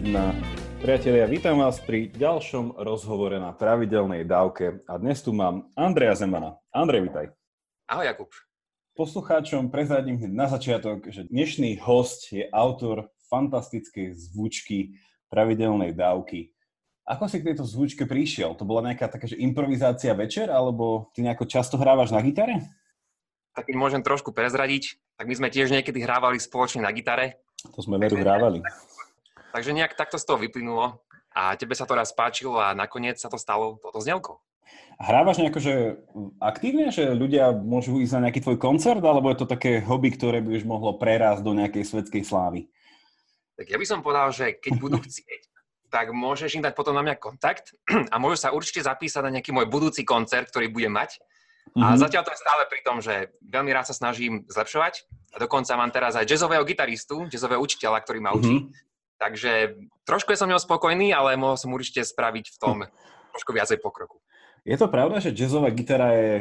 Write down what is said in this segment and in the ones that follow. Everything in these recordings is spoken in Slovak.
1. Priatelia, vítam vás pri ďalšom rozhovore na pravidelnej dávke a dnes tu mám Andreja Zemana. Andrej, vítaj. Ahoj Jakub. Poslucháčom prezradím hneď na začiatok, že dnešný host je autor fantastickej zvučky pravidelnej dávky. Ako si k tejto zvučke prišiel? To bola nejaká taká, že improvizácia večer, alebo ty nejako často hrávaš na gitare? Tak môžem trošku prezradiť. Tak my sme tiež niekedy hrávali spoločne na gitare. To sme veru hrávali. Takže nejak takto z toho vyplynulo a tebe sa to raz páčilo a nakoniec sa to stalo toto znelko. A hrávaš nejako, že aktívne, že ľudia môžu ísť na nejaký tvoj koncert, alebo je to také hobby, ktoré by už mohlo prerásť do nejakej svetskej slávy? Tak ja by som povedal, že keď budú chcieť, tak môžeš im dať potom na mňa kontakt a môžu sa určite zapísať na nejaký môj budúci koncert, ktorý budem mať. Mm-hmm. A mhm. zatiaľ to je stále pri tom, že veľmi rád sa snažím zlepšovať. A dokonca mám teraz aj jazzového gitaristu, jazzového učiteľa, ktorý ma učí. Mm-hmm. Takže trošku som ňou spokojný, ale mohol som určite spraviť v tom trošku viacej pokroku. Je to pravda, že jazzová gitara je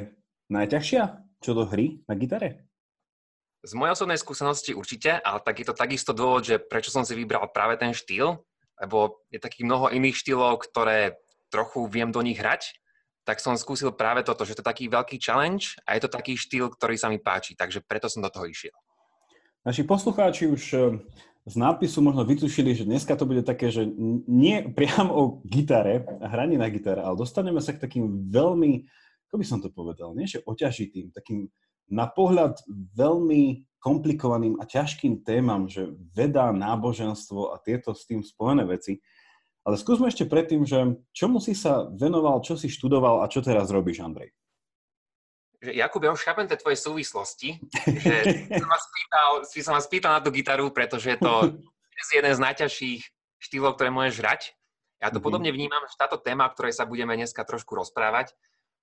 najťažšia čo do hry na gitare? Z mojej osobnej skúsenosti určite, ale tak je to takisto dôvod, že prečo som si vybral práve ten štýl, lebo je takých mnoho iných štýlov, ktoré trochu viem do nich hrať, tak som skúsil práve toto, že to je taký veľký challenge a je to taký štýl, ktorý sa mi páči, takže preto som do toho išiel. Naši poslucháči už z nápisu možno vytušili, že dneska to bude také, že nie priamo o gitare hraní na gitare, ale dostaneme sa k takým veľmi, ako by som to povedal, nie že oťažitým, takým na pohľad veľmi komplikovaným a ťažkým témam, že veda, náboženstvo a tieto s tým spojené veci. Ale skúsme ešte predtým, že čomu si sa venoval, čo si študoval a čo teraz robíš, Andrej? Že Jakub, ja už chápem tie tvoje súvislosti, že som vás pýtal, si som vás pýtal na tú gitaru, pretože je to jeden z najťažších štýlov, ktoré môžeš hrať. Ja to mm-hmm. podobne vnímam, že táto téma, o ktorej sa budeme dneska trošku rozprávať,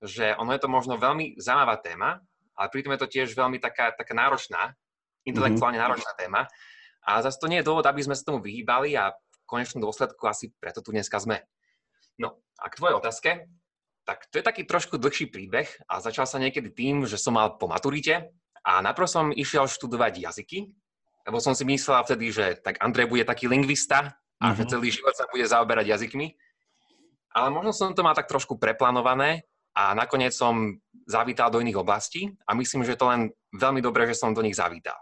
že ono je to možno veľmi zaujímavá téma, ale pritom je to tiež veľmi taká, taká náročná, intelektuálne mm-hmm. náročná téma. A zase to nie je dôvod, aby sme sa tomu vyhýbali a v konečnom dôsledku asi preto tu dneska sme. No a k tvojej otázke, tak to je taký trošku dlhší príbeh a začal sa niekedy tým, že som mal po maturite a najprv som išiel študovať jazyky, lebo som si myslel vtedy, že tak Andrej bude taký lingvista a mm-hmm. že mhm. celý život sa bude zaoberať jazykmi. Ale možno som to mal tak trošku preplánované a nakoniec som zavítal do iných oblastí a myslím, že to len veľmi dobré, že som do nich zavítal.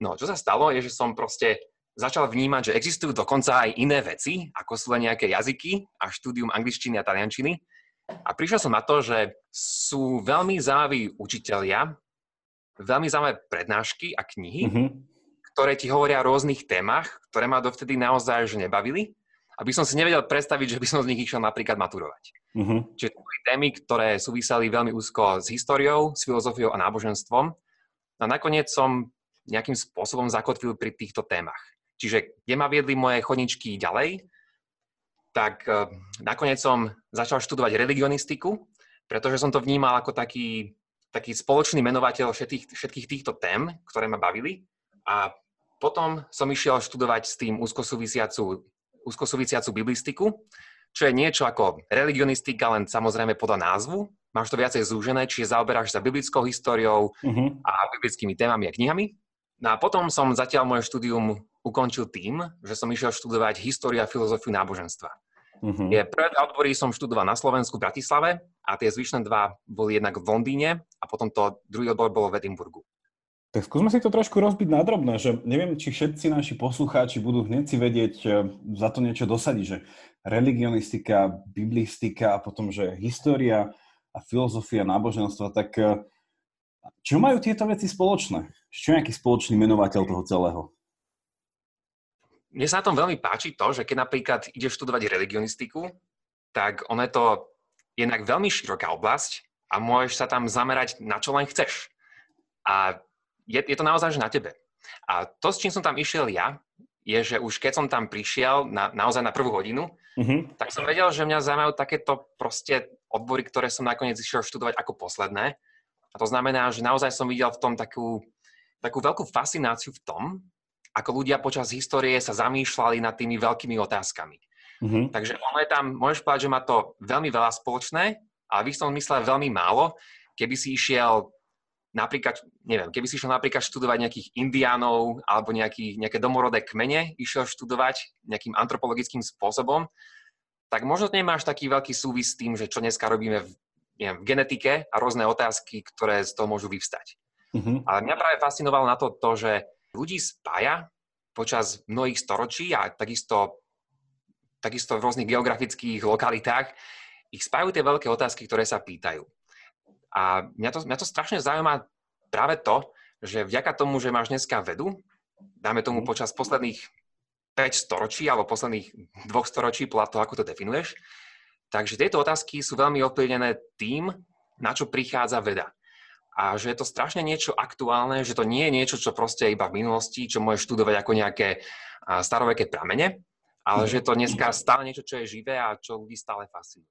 No, čo sa stalo, je, že som proste začal vnímať, že existujú dokonca aj iné veci, ako sú len nejaké jazyky a štúdium angličtiny a taliančiny, a prišiel som na to, že sú veľmi zaujímaví učitelia, veľmi zaujímavé prednášky a knihy, mm-hmm. ktoré ti hovoria o rôznych témach, ktoré ma dovtedy naozaj že nebavili, aby som si nevedel predstaviť, že by som z nich išiel napríklad maturovať. Mm-hmm. Čiže to boli témy, ktoré súviseli veľmi úzko s históriou, s filozofiou a náboženstvom. A nakoniec som nejakým spôsobom zakotvil pri týchto témach. Čiže kde ma viedli moje chodničky ďalej, tak eh, nakoniec som začal študovať religionistiku, pretože som to vnímal ako taký, taký spoločný menovateľ všetkých, všetkých týchto tém, ktoré ma bavili. A potom som išiel študovať s tým úzko súvisiacu, úzko súvisiacu biblistiku, čo je niečo ako religionistika, len samozrejme podľa názvu. Máš to viacej zúžené, čiže zaoberáš sa biblickou históriou uh-huh. a biblickými témami a knihami. No a potom som zatiaľ moje štúdium ukončil tým, že som išiel študovať históriu a filozofiu náboženstva. Uh-huh. Je, prvé odbory som študoval na Slovensku v Bratislave a tie zvyšné dva boli jednak v Londýne a potom to druhý odbor bol v Edinburgu. Tak skúsme si to trošku rozbiť na drobné, že neviem, či všetci naši poslucháči budú hneď si vedieť e, za to niečo dosadiť, že religionistika, biblistika a potom, že história a filozofia náboženstva, tak e, čo majú tieto veci spoločné? Čo je nejaký spoločný menovateľ toho celého? Mne sa na tom veľmi páči to, že keď napríklad ideš študovať religionistiku, tak ono je to jednak veľmi široká oblasť a môžeš sa tam zamerať na čo len chceš. A je, je to naozaj na tebe. A to, s čím som tam išiel ja, je, že už keď som tam prišiel na, naozaj na prvú hodinu, mm-hmm. tak som vedel, že mňa zaujímajú takéto proste odbory, ktoré som nakoniec išiel študovať ako posledné. A to znamená, že naozaj som videl v tom takú, takú veľkú fascináciu v tom, ako ľudia počas histórie sa zamýšľali nad tými veľkými otázkami. Mm-hmm. Takže ono je tam, môžeš povedať, že má to veľmi veľa spoločné, ale v istom mysle veľmi málo, keby si išiel napríklad, neviem, keby si šiel napríklad študovať nejakých indiánov alebo nejaký, nejaké domorodé kmene, išiel študovať nejakým antropologickým spôsobom, tak možno nemáš taký veľký súvis s tým, že čo dneska robíme v, neviem, v genetike a rôzne otázky, ktoré z toho môžu vyvstať. Mm-hmm. Ale mňa práve fascinovalo na to, to, že ľudí spája počas mnohých storočí a takisto, takisto v rôznych geografických lokalitách, ich spájajú tie veľké otázky, ktoré sa pýtajú. A mňa to, mňa to strašne zaujíma práve to, že vďaka tomu, že máš dneska vedu, dáme tomu mhm. počas posledných 5 storočí alebo posledných dvoch storočí, podľa toho, ako to definuješ, takže tieto otázky sú veľmi ovplyvnené tým, na čo prichádza veda a že je to strašne niečo aktuálne, že to nie je niečo, čo proste iba v minulosti, čo môžeš študovať ako nejaké staroveké pramene, ale že je to dneska stále niečo, čo je živé a čo ľudí stále fascinuje.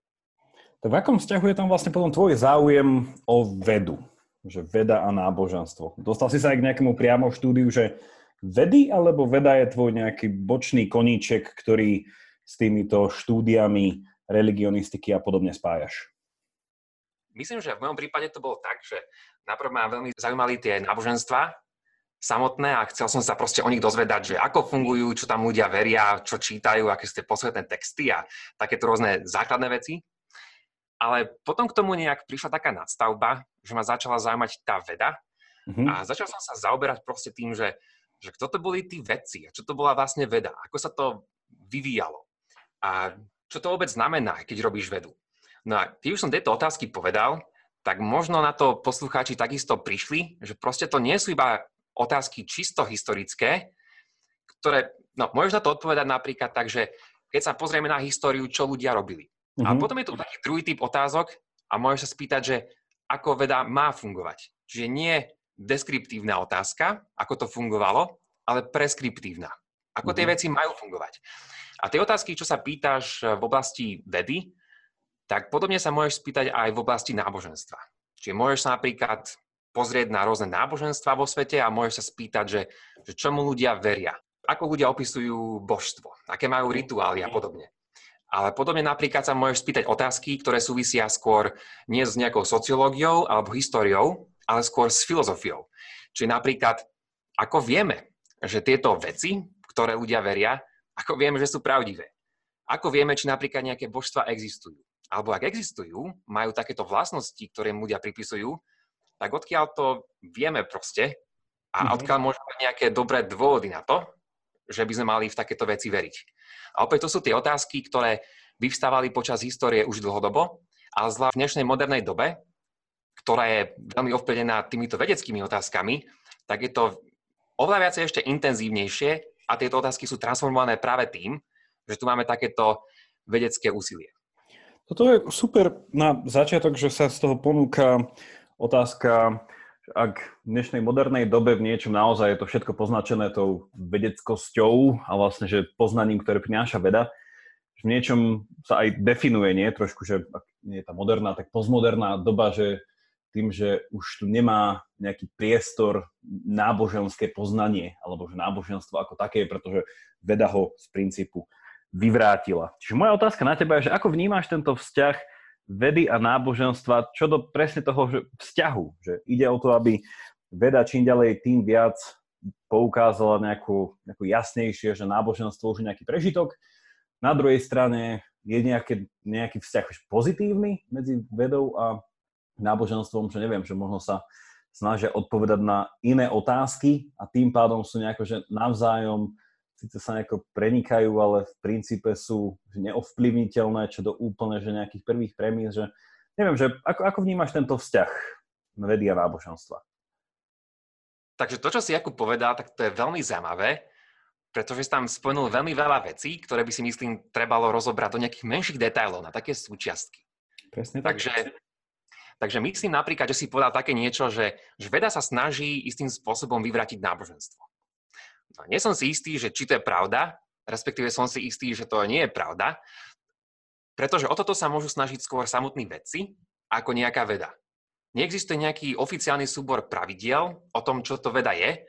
Tak v akom vzťahu je tam vlastne potom tvoj záujem o vedu? Že veda a náboženstvo. Dostal si sa aj k nejakému priamo štúdiu, že vedy, alebo veda je tvoj nejaký bočný koníček, ktorý s týmito štúdiami religionistiky a podobne spájaš? Myslím, že v mojom prípade to bolo tak, že Najprv ma veľmi zaujímali tie náboženstva samotné a chcel som sa proste o nich dozvedať, že ako fungujú, čo tam ľudia veria, čo čítajú, aké sú tie posvetné texty a takéto rôzne základné veci. Ale potom k tomu nejak prišla taká nadstavba, že ma začala zaujímať tá veda mm-hmm. a začal som sa zaoberať proste tým, že, že kto to boli tí vedci a čo to bola vlastne veda, ako sa to vyvíjalo a čo to vôbec znamená, keď robíš vedu. No a keď už som tieto otázky povedal, tak možno na to poslucháči takisto prišli, že proste to nie sú iba otázky čisto historické, ktoré, no môžeš na to odpovedať napríklad tak, že keď sa pozrieme na históriu, čo ľudia robili. Mm-hmm. A mhm. potom je tu taký druhý typ otázok a môžeš sa spýtať, že ako veda má fungovať. Čiže nie deskriptívna otázka, ako to fungovalo, ale preskriptívna. Ako tie mm-hmm. veci majú fungovať. A tie otázky, čo sa pýtaš v oblasti vedy, tak podobne sa môžeš spýtať aj v oblasti náboženstva. Čiže môžeš sa napríklad pozrieť na rôzne náboženstva vo svete a môžeš sa spýtať, že, že čomu ľudia veria, ako ľudia opisujú božstvo, aké majú rituály a podobne. Ale podobne napríklad sa môžeš spýtať otázky, ktoré súvisia skôr nie s nejakou sociológiou alebo históriou, ale skôr s filozofiou. Čiže napríklad, ako vieme, že tieto veci, ktoré ľudia veria, ako vieme, že sú pravdivé. Ako vieme, či napríklad nejaké božstva existujú alebo ak existujú, majú takéto vlastnosti, ktoré ľudia pripisujú, tak odkiaľ to vieme proste a mm-hmm. odkiaľ môžeme mať nejaké dobré dôvody na to, že by sme mali v takéto veci veriť. A opäť to sú tie otázky, ktoré vyvstávali počas histórie už dlhodobo, ale zvlášť v dnešnej modernej dobe, ktorá je veľmi ovplyvnená týmito vedeckými otázkami, tak je to oveľa viacej ešte intenzívnejšie a tieto otázky sú transformované práve tým, že tu máme takéto vedecké úsilie. Toto je super na začiatok, že sa z toho ponúka otázka, ak v dnešnej modernej dobe v niečom naozaj je to všetko poznačené tou vedeckosťou a vlastne, že poznaním, ktoré prináša veda, v niečom sa aj definuje, nie? Trošku, že ak nie je tá moderná, tak postmoderná doba, že tým, že už tu nemá nejaký priestor náboženské poznanie, alebo že náboženstvo ako také, pretože veda ho z princípu vyvrátila. Čiže moja otázka na teba je, že ako vnímáš tento vzťah vedy a náboženstva, čo do presne toho že vzťahu, že ide o to, aby veda čím ďalej tým viac poukázala nejakú, nejakú jasnejšie, že náboženstvo už je nejaký prežitok. Na druhej strane je nejaký, nejaký vzťah pozitívny medzi vedou a náboženstvom, že neviem, že možno sa snažia odpovedať na iné otázky a tým pádom sú nejako, že navzájom síce sa nejako prenikajú, ale v princípe sú neovplyvniteľné, čo do úplne že nejakých prvých premiz, že neviem, že ako, ako vnímaš tento vzťah vedy a náboženstva? Takže to, čo si Jakub povedal, tak to je veľmi zaujímavé, pretože si tam spomenul veľmi veľa vecí, ktoré by si myslím trebalo rozobrať do nejakých menších detailov, na také súčiastky. Presne tak. Takže, takže myslím napríklad, že si povedal také niečo, že, že veda sa snaží istým spôsobom vyvratiť náboženstvo. No, nie som si istý, že či to je pravda, respektíve som si istý, že to nie je pravda, pretože o toto sa môžu snažiť skôr samotní vedci ako nejaká veda. Neexistuje nejaký oficiálny súbor pravidiel o tom, čo to veda je.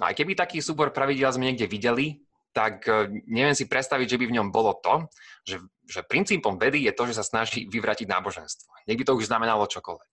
No aj keby taký súbor pravidiel sme niekde videli, tak e, neviem si predstaviť, že by v ňom bolo to, že, že princípom vedy je to, že sa snaží vyvratiť náboženstvo. Nech by to už znamenalo čokoľvek.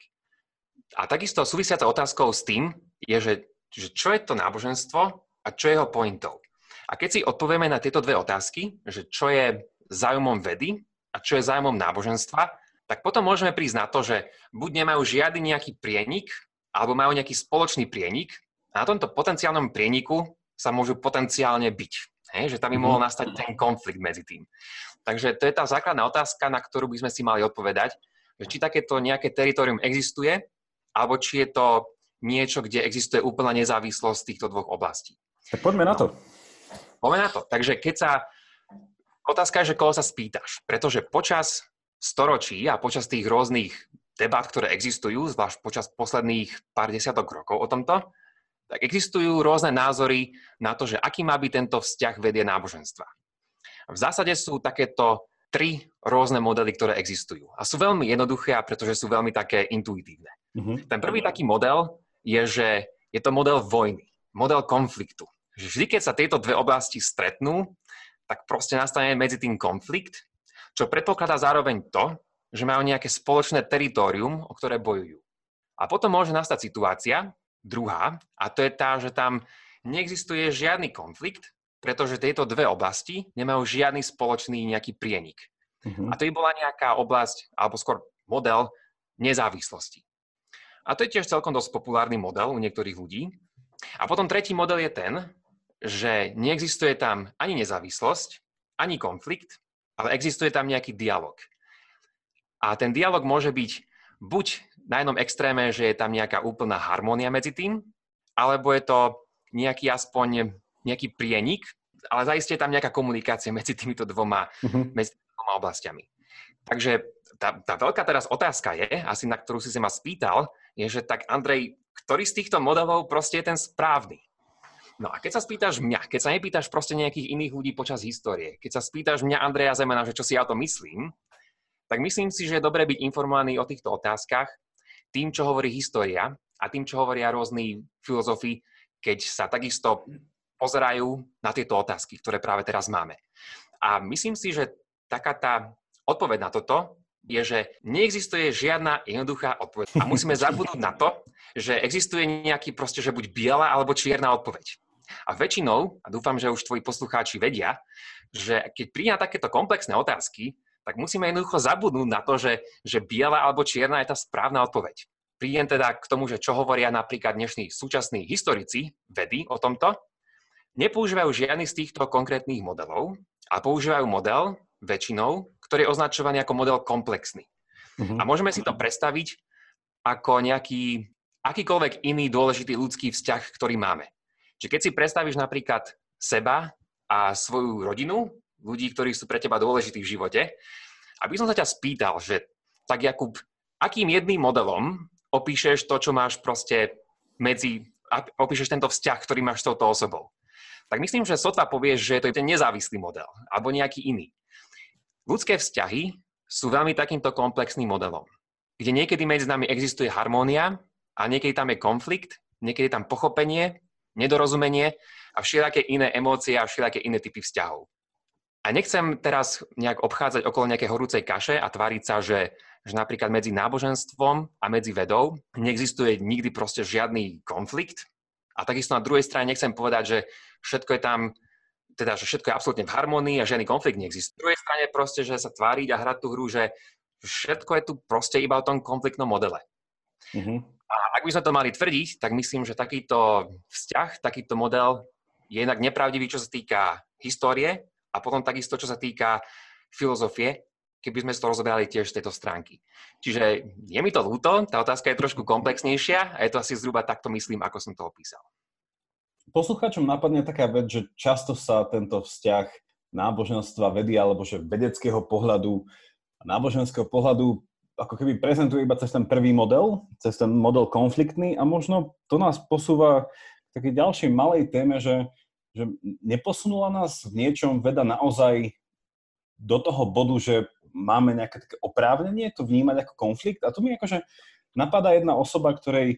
A takisto súvisiaca otázkou s tým je, že, že čo je to náboženstvo a čo je jeho pointou. A keď si odpovieme na tieto dve otázky, že čo je zájomom vedy a čo je zájomom náboženstva, tak potom môžeme prísť na to, že buď nemajú žiadny nejaký prienik, alebo majú nejaký spoločný prienik a na tomto potenciálnom prieniku sa môžu potenciálne byť. Hej? Že tam by mohol mhm. nastať ten konflikt medzi tým. Takže to je tá základná otázka, na ktorú by sme si mali odpovedať, že či takéto nejaké teritorium existuje, alebo či je to niečo, kde existuje úplná nezávislosť týchto dvoch oblastí. Tak poďme na to. No. Poďme na to. Takže keď sa... Otázka je, že koho sa spýtaš. Pretože počas storočí a počas tých rôznych debat, ktoré existujú, zvlášť počas posledných pár desiatok rokov o tomto, tak existujú rôzne názory na to, že aký má byť tento vzťah vedie náboženstva. V zásade sú takéto tri rôzne modely, ktoré existujú. A sú veľmi jednoduché, pretože sú veľmi také intuitívne. Mm-hmm. Ten prvý taký model je, že je to model vojny, model konfliktu. Že vždy, keď sa tieto dve oblasti stretnú, tak proste nastane medzi tým konflikt, čo predpokladá zároveň to, že majú nejaké spoločné teritorium, o ktoré bojujú. A potom môže nastať situácia, druhá, a to je tá, že tam neexistuje žiadny konflikt, pretože tieto dve oblasti nemajú žiadny spoločný nejaký prienik. Uh-huh. A to by bola nejaká oblasť, alebo skôr model nezávislosti. A to je tiež celkom dosť populárny model u niektorých ľudí. A potom tretí model je ten, že neexistuje tam ani nezávislosť, ani konflikt, ale existuje tam nejaký dialog. A ten dialog môže byť buď na jednom extréme, že je tam nejaká úplná harmónia medzi tým, alebo je to nejaký aspoň nejaký prienik, ale zaiste je tam nejaká komunikácia medzi týmito dvoma, uh-huh. medzi týmito dvoma oblastiami. Takže tá, tá veľká teraz otázka je, asi na ktorú si sa ma spýtal, je, že tak Andrej, ktorý z týchto modelov proste je ten správny? No a keď sa spýtaš mňa, keď sa nepýtaš proste nejakých iných ľudí počas histórie, keď sa spýtaš mňa Andreja Zemena, že čo si ja to myslím, tak myslím si, že je dobré byť informovaný o týchto otázkach tým, čo hovorí história a tým, čo hovoria rôzni filozofi, keď sa takisto pozerajú na tieto otázky, ktoré práve teraz máme. A myslím si, že taká tá odpoveď na toto je, že neexistuje žiadna jednoduchá odpoveď. A musíme zabudnúť na to, že existuje nejaký proste, že buď biela alebo čierna odpoveď. A väčšinou, a dúfam, že už tvoji poslucháči vedia, že keď príde na takéto komplexné otázky, tak musíme jednoducho zabudnúť na to, že, že biela alebo čierna je tá správna odpoveď. Prídem teda k tomu, že čo hovoria napríklad dnešní súčasní historici vedy o tomto, nepoužívajú žiadny z týchto konkrétnych modelov a používajú model väčšinou, ktorý je označovaný ako model komplexný. Uh-huh. A môžeme si to predstaviť ako nejaký akýkoľvek iný dôležitý ľudský vzťah, ktorý máme. Čiže keď si predstavíš napríklad seba a svoju rodinu, ľudí, ktorí sú pre teba dôležití v živote, aby som sa ťa spýtal, že tak Jakub, akým jedným modelom opíšeš to, čo máš proste medzi, opíšeš tento vzťah, ktorý máš s touto osobou tak myslím, že sotva povieš, že to je ten nezávislý model alebo nejaký iný. Ľudské vzťahy sú veľmi takýmto komplexným modelom, kde niekedy medzi nami existuje harmónia a niekedy tam je konflikt, niekedy tam pochopenie, nedorozumenie a všelijaké iné emócie a všelijaké iné typy vzťahov. A nechcem teraz nejak obchádzať okolo nejakej horúcej kaše a tváriť sa, že, že napríklad medzi náboženstvom a medzi vedou neexistuje nikdy proste žiadny konflikt, a takisto na druhej strane nechcem povedať, že všetko je tam, teda, že všetko je absolútne v harmonii a žiadny konflikt neexistuje. Na druhej strane proste, že sa tváriť a hrať tú hru, že všetko je tu proste iba o tom konfliktnom modele. Mm-hmm. A ak by sme to mali tvrdiť, tak myslím, že takýto vzťah, takýto model je jednak nepravdivý, čo sa týka histórie a potom takisto, čo sa týka filozofie, keby sme to rozoberali tiež z tejto stránky. Čiže je mi to ľúto, tá otázka je trošku komplexnejšia a je to asi zhruba takto myslím, ako som to opísal. Poslucháčom napadne taká vec, že často sa tento vzťah náboženstva, vedy alebo že vedeckého pohľadu náboženského pohľadu ako keby prezentuje iba cez ten prvý model, cez ten model konfliktný a možno to nás posúva k takej ďalšej malej téme, že, že neposunula nás v niečom veda naozaj do toho bodu, že máme nejaké také oprávnenie to vnímať ako konflikt. A tu mi akože napadá jedna osoba, ktorej e,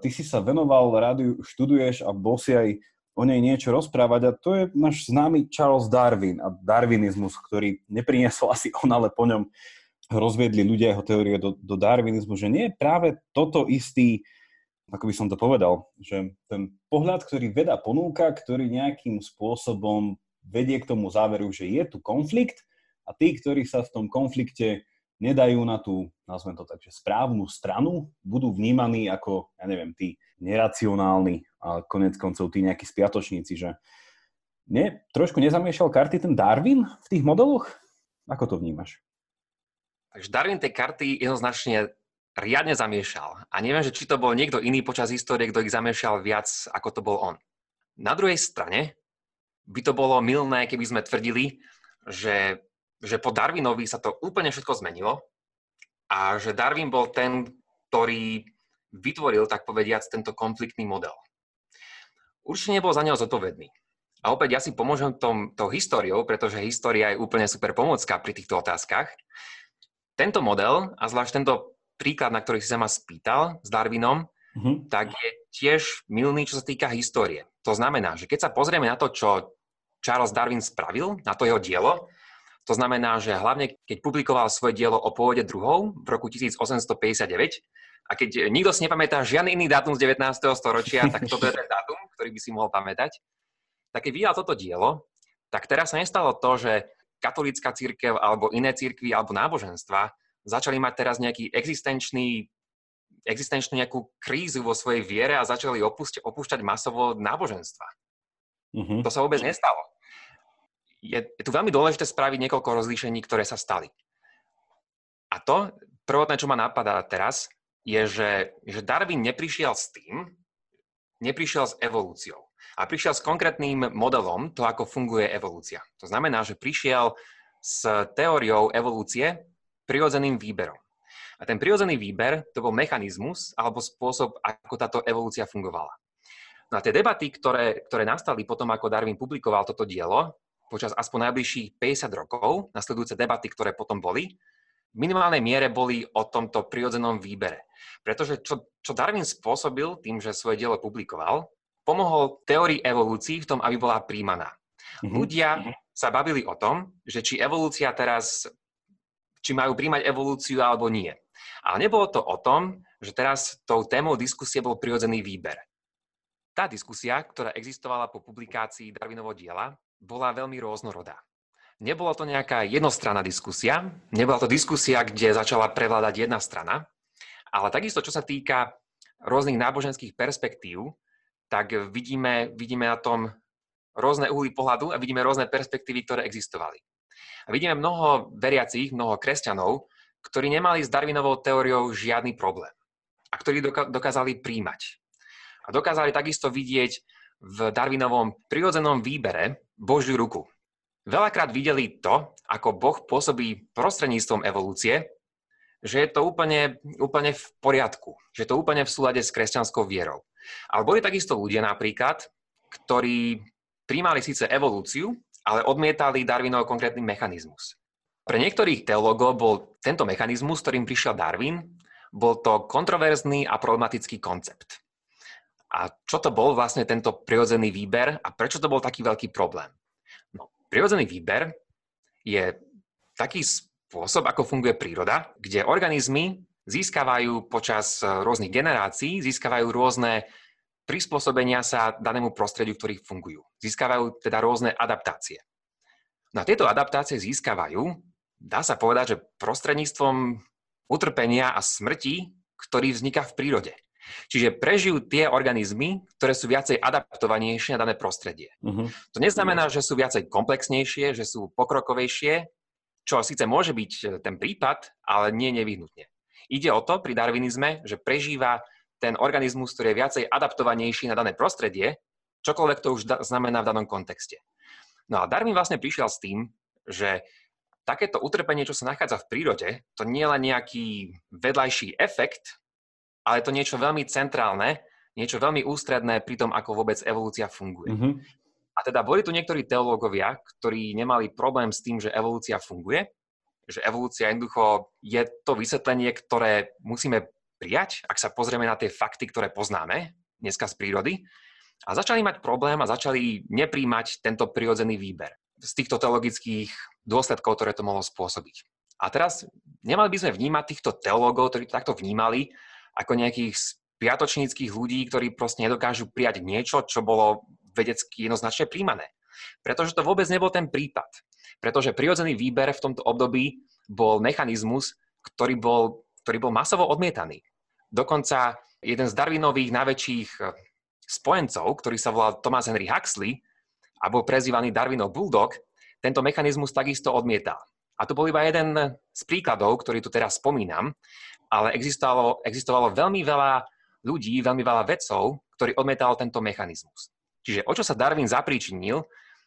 ty si sa venoval, rádiu študuješ a bol si aj o nej niečo rozprávať a to je náš známy Charles Darwin a darwinizmus, ktorý nepriniesol asi on, ale po ňom rozviedli ľudia jeho teórie do, do darwinizmu, že nie je práve toto istý, ako by som to povedal, že ten pohľad, ktorý veda ponúka, ktorý nejakým spôsobom vedie k tomu záveru, že je tu konflikt a tí, ktorí sa v tom konflikte nedajú na tú, nazvem to tak, že správnu stranu, budú vnímaní ako, ja neviem, tí neracionálni a konec koncov tí nejakí spiatočníci, že nie, trošku nezamiešal karty ten Darwin v tých modeloch? Ako to vnímaš? Takže Darwin tej karty jednoznačne riadne zamiešal. A neviem, že či to bol niekto iný počas histórie, kto ich zamiešal viac, ako to bol on. Na druhej strane by to bolo milné, keby sme tvrdili, že, že po Darwinovi sa to úplne všetko zmenilo a že Darwin bol ten, ktorý vytvoril, tak povediac, tento konfliktný model. Určite nebol za neho zodpovedný. A opäť ja si pomôžem tom, tou históriou, pretože história je úplne super pomocka pri týchto otázkach. Tento model, a zvlášť tento príklad, na ktorý si sa ma spýtal s Darwinom, mm-hmm. tak je tiež milný, čo sa týka histórie. To znamená, že keď sa pozrieme na to, čo Charles Darwin spravil, na to jeho dielo, to znamená, že hlavne keď publikoval svoje dielo o pôvode druhov v roku 1859, a keď nikto si nepamätá žiadny iný dátum z 19. storočia, tak toto je ten dátum, ktorý by si mohol pamätať. Tak keď vydal toto dielo, tak teraz sa nestalo to, že katolícka církev alebo iné církvy alebo náboženstva začali mať teraz nejaký existenčný, existenčnú nejakú krízu vo svojej viere a začali opúšťať, opúšťať masovo náboženstva. Mm-hmm. To sa vôbec nestalo. Je, je tu veľmi dôležité spraviť niekoľko rozlíšení, ktoré sa stali. A to, prvotné, čo ma napadá teraz, je, že, že Darwin neprišiel s tým, neprišiel s evolúciou a prišiel s konkrétnym modelom to, ako funguje evolúcia. To znamená, že prišiel s teóriou evolúcie prirodzeným výberom. A ten prirodzený výber to bol mechanizmus alebo spôsob, ako táto evolúcia fungovala. No a tie debaty, ktoré, ktoré nastali potom, ako Darwin publikoval toto dielo, počas aspoň najbližších 50 rokov, nasledujúce debaty, ktoré potom boli, v minimálnej miere boli o tomto prirodzenom výbere. Pretože čo, čo Darwin spôsobil tým, že svoje dielo publikoval, pomohol teórii evolúcií v tom, aby bola príjmaná. Mm-hmm. Ľudia sa bavili o tom, že či evolúcia teraz, či majú príjmať evolúciu alebo nie. Ale nebolo to o tom, že teraz tou témou diskusie bol prirodzený výber. Tá diskusia, ktorá existovala po publikácii Darwinovho diela, bola veľmi rôznorodá. Nebola to nejaká jednostranná diskusia, nebola to diskusia, kde začala prevládať jedna strana, ale takisto, čo sa týka rôznych náboženských perspektív, tak vidíme, vidíme na tom rôzne uhly pohľadu a vidíme rôzne perspektívy, ktoré existovali. A vidíme mnoho veriacich, mnoho kresťanov, ktorí nemali s Darwinovou teóriou žiadny problém a ktorí dokázali príjmať. A dokázali takisto vidieť v Darwinovom prirodzenom výbere Božiu ruku. Veľakrát videli to, ako Boh pôsobí prostredníctvom evolúcie, že je to úplne, úplne v poriadku, že je to úplne v súlade s kresťanskou vierou. Ale boli takisto ľudia napríklad, ktorí príjmali síce evolúciu, ale odmietali Darwinov konkrétny mechanizmus. Pre niektorých teológov bol tento mechanizmus, ktorým prišiel Darwin, bol to kontroverzný a problematický koncept. A čo to bol vlastne tento prirodzený výber a prečo to bol taký veľký problém? No, prirodzený výber je taký spôsob, ako funguje príroda, kde organizmy získavajú počas eh, rôznych generácií, získavajú rôzne prispôsobenia sa danému prostrediu, ktorých fungujú. Získavajú teda rôzne adaptácie. No a tieto adaptácie získavajú, dá sa povedať, že prostredníctvom utrpenia a smrti, ktorý vzniká v prírode. Čiže prežijú tie organizmy, ktoré sú viacej adaptovanejšie na dané prostredie. Uh-huh. To neznamená, že sú viacej komplexnejšie, že sú pokrokovejšie, čo síce môže byť eh, ten prípad, ale nie nevyhnutne. Ide o to pri darwinizme, že prežíva ten organizmus, ktorý je viacej adaptovanejší na dané prostredie, čokoľvek to už da- znamená v danom kontexte. No a Darwin vlastne prišiel s tým, že takéto utrpenie, čo sa nachádza v prírode, to nie je len nejaký vedľajší efekt, ale to niečo veľmi centrálne, niečo veľmi ústredné pri tom, ako vôbec evolúcia funguje. Mm-hmm. A teda boli tu niektorí teológovia, ktorí nemali problém s tým, že evolúcia funguje, že evolúcia jednoducho je to vysvetlenie, ktoré musíme prijať, ak sa pozrieme na tie fakty, ktoré poznáme dneska z prírody. A začali mať problém a začali nepríjmať tento prirodzený výber z týchto teologických dôsledkov, ktoré to mohlo spôsobiť. A teraz nemali by sme vnímať týchto teológov, ktorí to takto vnímali, ako nejakých spiatočníckých ľudí, ktorí proste nedokážu prijať niečo, čo bolo vedecky jednoznačne príjmané. Pretože to vôbec nebol ten prípad. Pretože prirodzený výber v tomto období bol mechanizmus, ktorý bol, ktorý bol masovo odmietaný. Dokonca jeden z Darwinových najväčších eh, spojencov, ktorý sa volal Thomas Henry Huxley a bol prezývaný Darwinov bulldog, tento mechanizmus takisto odmietal. A to bol iba jeden z príkladov, ktorý tu teraz spomínam, ale existovalo, existovalo veľmi veľa ľudí, veľmi veľa vedcov, ktorí odmietali tento mechanizmus. Čiže o čo sa Darwin zapríčinil,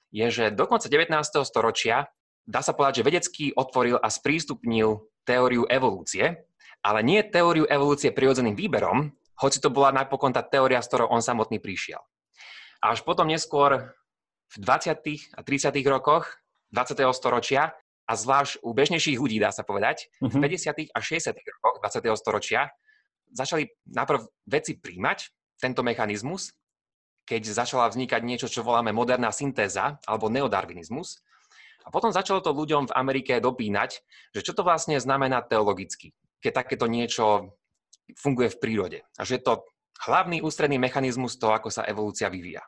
je, že do konca 19. storočia dá sa povedať, že vedecky otvoril a sprístupnil teóriu evolúcie, ale nie teóriu evolúcie prirodzeným výberom, hoci to bola napokon tá teória, s ktorou on samotný prišiel. Až potom neskôr v 20. a 30. rokoch 20. storočia a zvlášť u bežnejších ľudí, dá sa povedať, uh-huh. v 50. Mhm. a 60. rokoch 20. storočia začali najprv veci príjmať tento mechanizmus, keď začala vznikať niečo, čo voláme moderná syntéza alebo neodarvinizmus. A potom začalo to ľuďom v Amerike dopínať, že čo to vlastne znamená teologicky, keď takéto niečo funguje v prírode. A že je to hlavný ústredný mechanizmus toho, ako sa evolúcia vyvíja.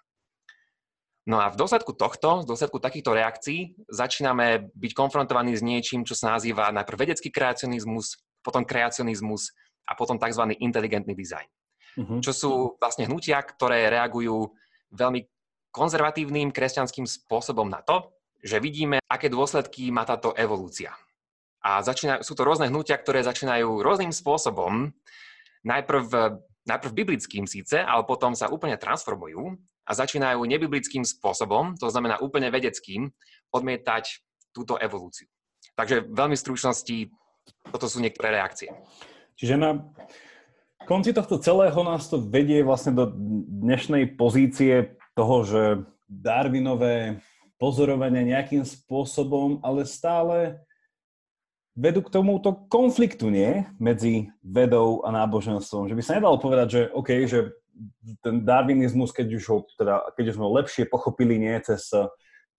No a v dôsledku tohto, v dôsledku takýchto reakcií, začíname byť konfrontovaní s niečím, čo sa nazýva najprv vedecký kreacionizmus, potom kreacionizmus a potom tzv. inteligentný dizajn. Uh-huh. Čo sú vlastne hnutia, ktoré reagujú veľmi konzervatívnym kresťanským spôsobom na to, že vidíme, aké dôsledky má táto evolúcia. A začína, sú to rôzne hnutia, ktoré začínajú rôznym spôsobom, najprv, najprv biblickým síce, ale potom sa úplne transformujú a začínajú nebiblickým spôsobom, to znamená úplne vedeckým, odmietať túto evolúciu. Takže veľmi stručnosti, toto sú niektoré reakcie. Čiže na konci tohto celého nás to vedie vlastne do dnešnej pozície toho, že Darwinové pozorovania nejakým spôsobom, ale stále vedú k tomuto konfliktu, nie? Medzi vedou a náboženstvom. Že by sa nedalo povedať, že OK, že ten darwinizmus, keď už ho, teda, keď už ho lepšie pochopili, nie cez eh,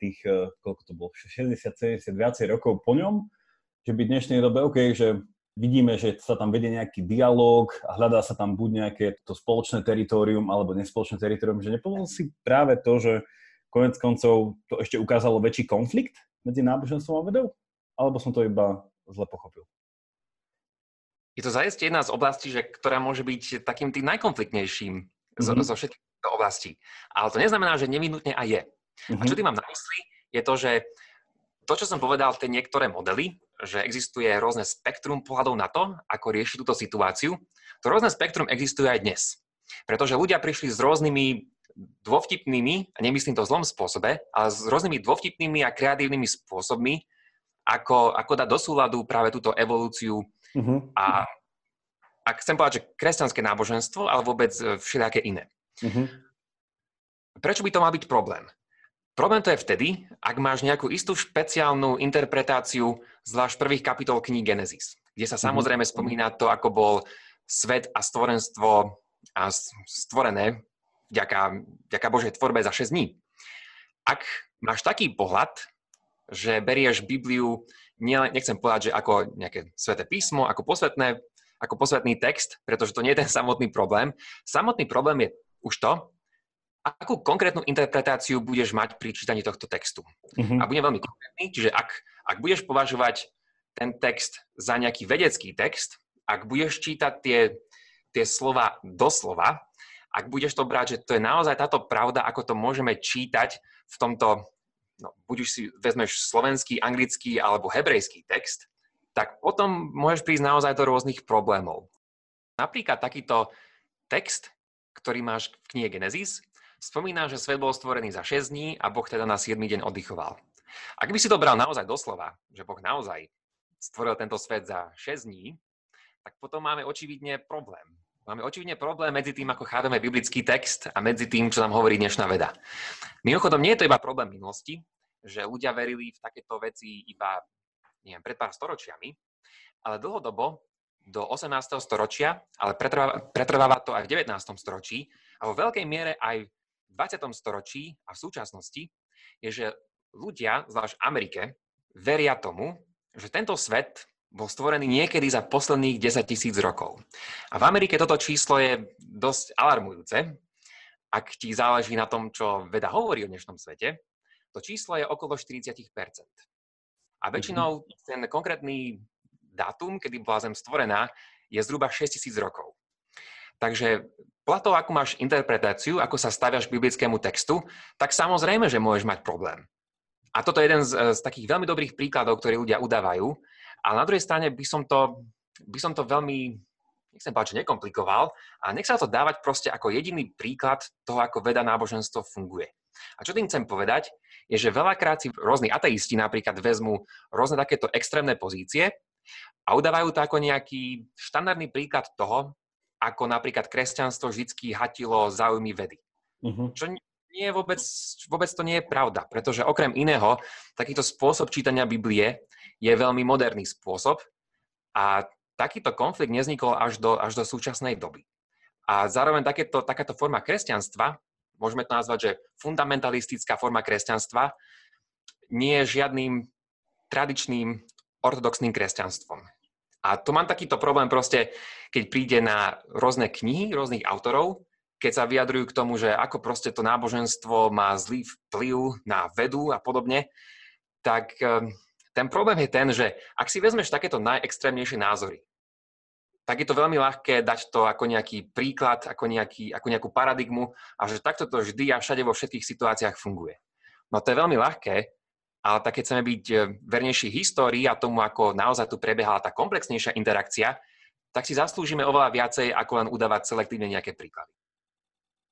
tých, eh, koľko to bolo, 60, 70, viacej rokov po ňom, že by v dnešnej dobe OK, že vidíme, že sa tam vedie nejaký dialog a hľadá sa tam buď nejaké to spoločné teritorium alebo nespoločné teritorium, že nepovedal si práve to, že konec koncov to ešte ukázalo väčší konflikt medzi náboženstvom a vedou? Alebo som to iba zle pochopil. Je to zajistie jedna z oblastí, že, ktorá môže byť takým tým najkonfliktnejším mm-hmm. zo, mhm. zo všetkých oblastí. Ale to neznamená, že nevinutne aj je. Mm-hmm. A čo mhm. tým mám na mysli, je to, že to, čo som povedal, tie niektoré modely, že existuje rôzne spektrum pohľadov na to, ako riešiť túto situáciu, to rôzne spektrum existuje aj dnes. Pretože ľudia prišli s rôznymi dôvtipnými, a nemyslím to v zlom spôsobe, ale s rôznymi dôvtipnými a kreatívnymi spôsobmi, ako, ako dať do súladu práve túto evolúciu. Uh-huh. A ak chcem povedať, že kresťanské náboženstvo, ale vôbec e, všelijaké iné. Uh-huh. Prečo by to mal byť problém? Problém to je vtedy, ak máš nejakú istú špeciálnu interpretáciu zvlášť prvých kapitol kníh Genesis, kde sa samozrejme spomína to, ako bol svet a stvorenstvo a stvorené vďaka, vďaka Božej tvorbe za 6 dní. Ak máš taký pohľad, že berieš Bibliu, nechcem povedať, že ako nejaké sveté písmo, ako posvetné, ako posvetný text, pretože to nie je ten samotný problém. Samotný problém je už to, akú konkrétnu interpretáciu budeš mať pri čítaní tohto textu. Mm-hmm. A budem veľmi konkrétny, čiže ak, ak budeš považovať ten text za nejaký vedecký text, ak budeš čítať tie, tie slova doslova, ak budeš to brať, že to je naozaj táto pravda, ako to môžeme čítať v tomto no, buď už si vezmeš slovenský, anglický alebo hebrejský text, tak potom môžeš prísť naozaj do rôznych problémov. Napríklad takýto text, ktorý máš v knihe Genesis, spomína, že svet bol stvorený za 6 dní a Boh teda na 7 deň oddychoval. Ak by si to bral naozaj doslova, že Boh naozaj stvoril tento svet za 6 dní, tak potom máme očividne problém. Máme očividne problém medzi tým, ako chápeme biblický text a medzi tým, čo nám hovorí dnešná veda. Mimochodom, nie je to iba problém minulosti, že ľudia verili v takéto veci iba neviem, pred pár storočiami, ale dlhodobo do 18. storočia, ale pretrváva, pretrváva to aj v 19. storočí a vo veľkej miere aj 20. storočí a v súčasnosti je, že ľudia, zvlášť v Amerike, veria tomu, že tento svet bol stvorený niekedy za posledných 10 tisíc rokov. A v Amerike toto číslo je dosť alarmujúce. Ak ti záleží na tom, čo veda hovorí o dnešnom svete, to číslo je okolo 40 A väčšinou mhm. ten konkrétny dátum, kedy bola Zem stvorená, je zhruba 6 tisíc rokov. Takže podľa toho, akú máš interpretáciu, ako sa staviaš k biblickému textu, tak samozrejme, že môžeš mať problém. A toto je jeden z, z takých veľmi dobrých príkladov, ktoré ľudia udávajú, ale na druhej strane by som to, by som to veľmi, nechcem že nekomplikoval, ale nech sa to dávať proste ako jediný príklad toho, ako veda náboženstvo funguje. A čo tým chcem povedať, je, že veľakrát si rôzni ateisti napríklad vezmú rôzne takéto extrémne pozície a udávajú to ako nejaký štandardný príklad toho, ako napríklad kresťanstvo vždy hatilo záujmy vedy. Uh-huh. Čo nie vôbec, vôbec to nie je pravda, pretože okrem iného, takýto spôsob čítania Biblie je veľmi moderný spôsob a takýto konflikt neznikol až do, až do súčasnej doby. A zároveň takéto, takáto forma kresťanstva, môžeme to nazvať, že fundamentalistická forma kresťanstva, nie je žiadnym tradičným ortodoxným kresťanstvom. A to mám takýto problém proste, keď príde na rôzne knihy rôznych autorov, keď sa vyjadrujú k tomu, že ako proste to náboženstvo má zlý vplyv na vedu a podobne, tak ehm, ten problém je ten, že ak si vezmeš takéto najextrémnejšie názory, tak je to veľmi ľahké dať to ako nejaký príklad, ako, nejaký, ako nejakú paradigmu a že takto to vždy a všade vo všetkých situáciách funguje. No to je veľmi ľahké, ale tak keď chceme byť ehm, vernejší histórii a tomu, ako naozaj tu prebiehala tá komplexnejšia interakcia, tak si zaslúžime oveľa viacej, ako len udávať selektívne nejaké príklady.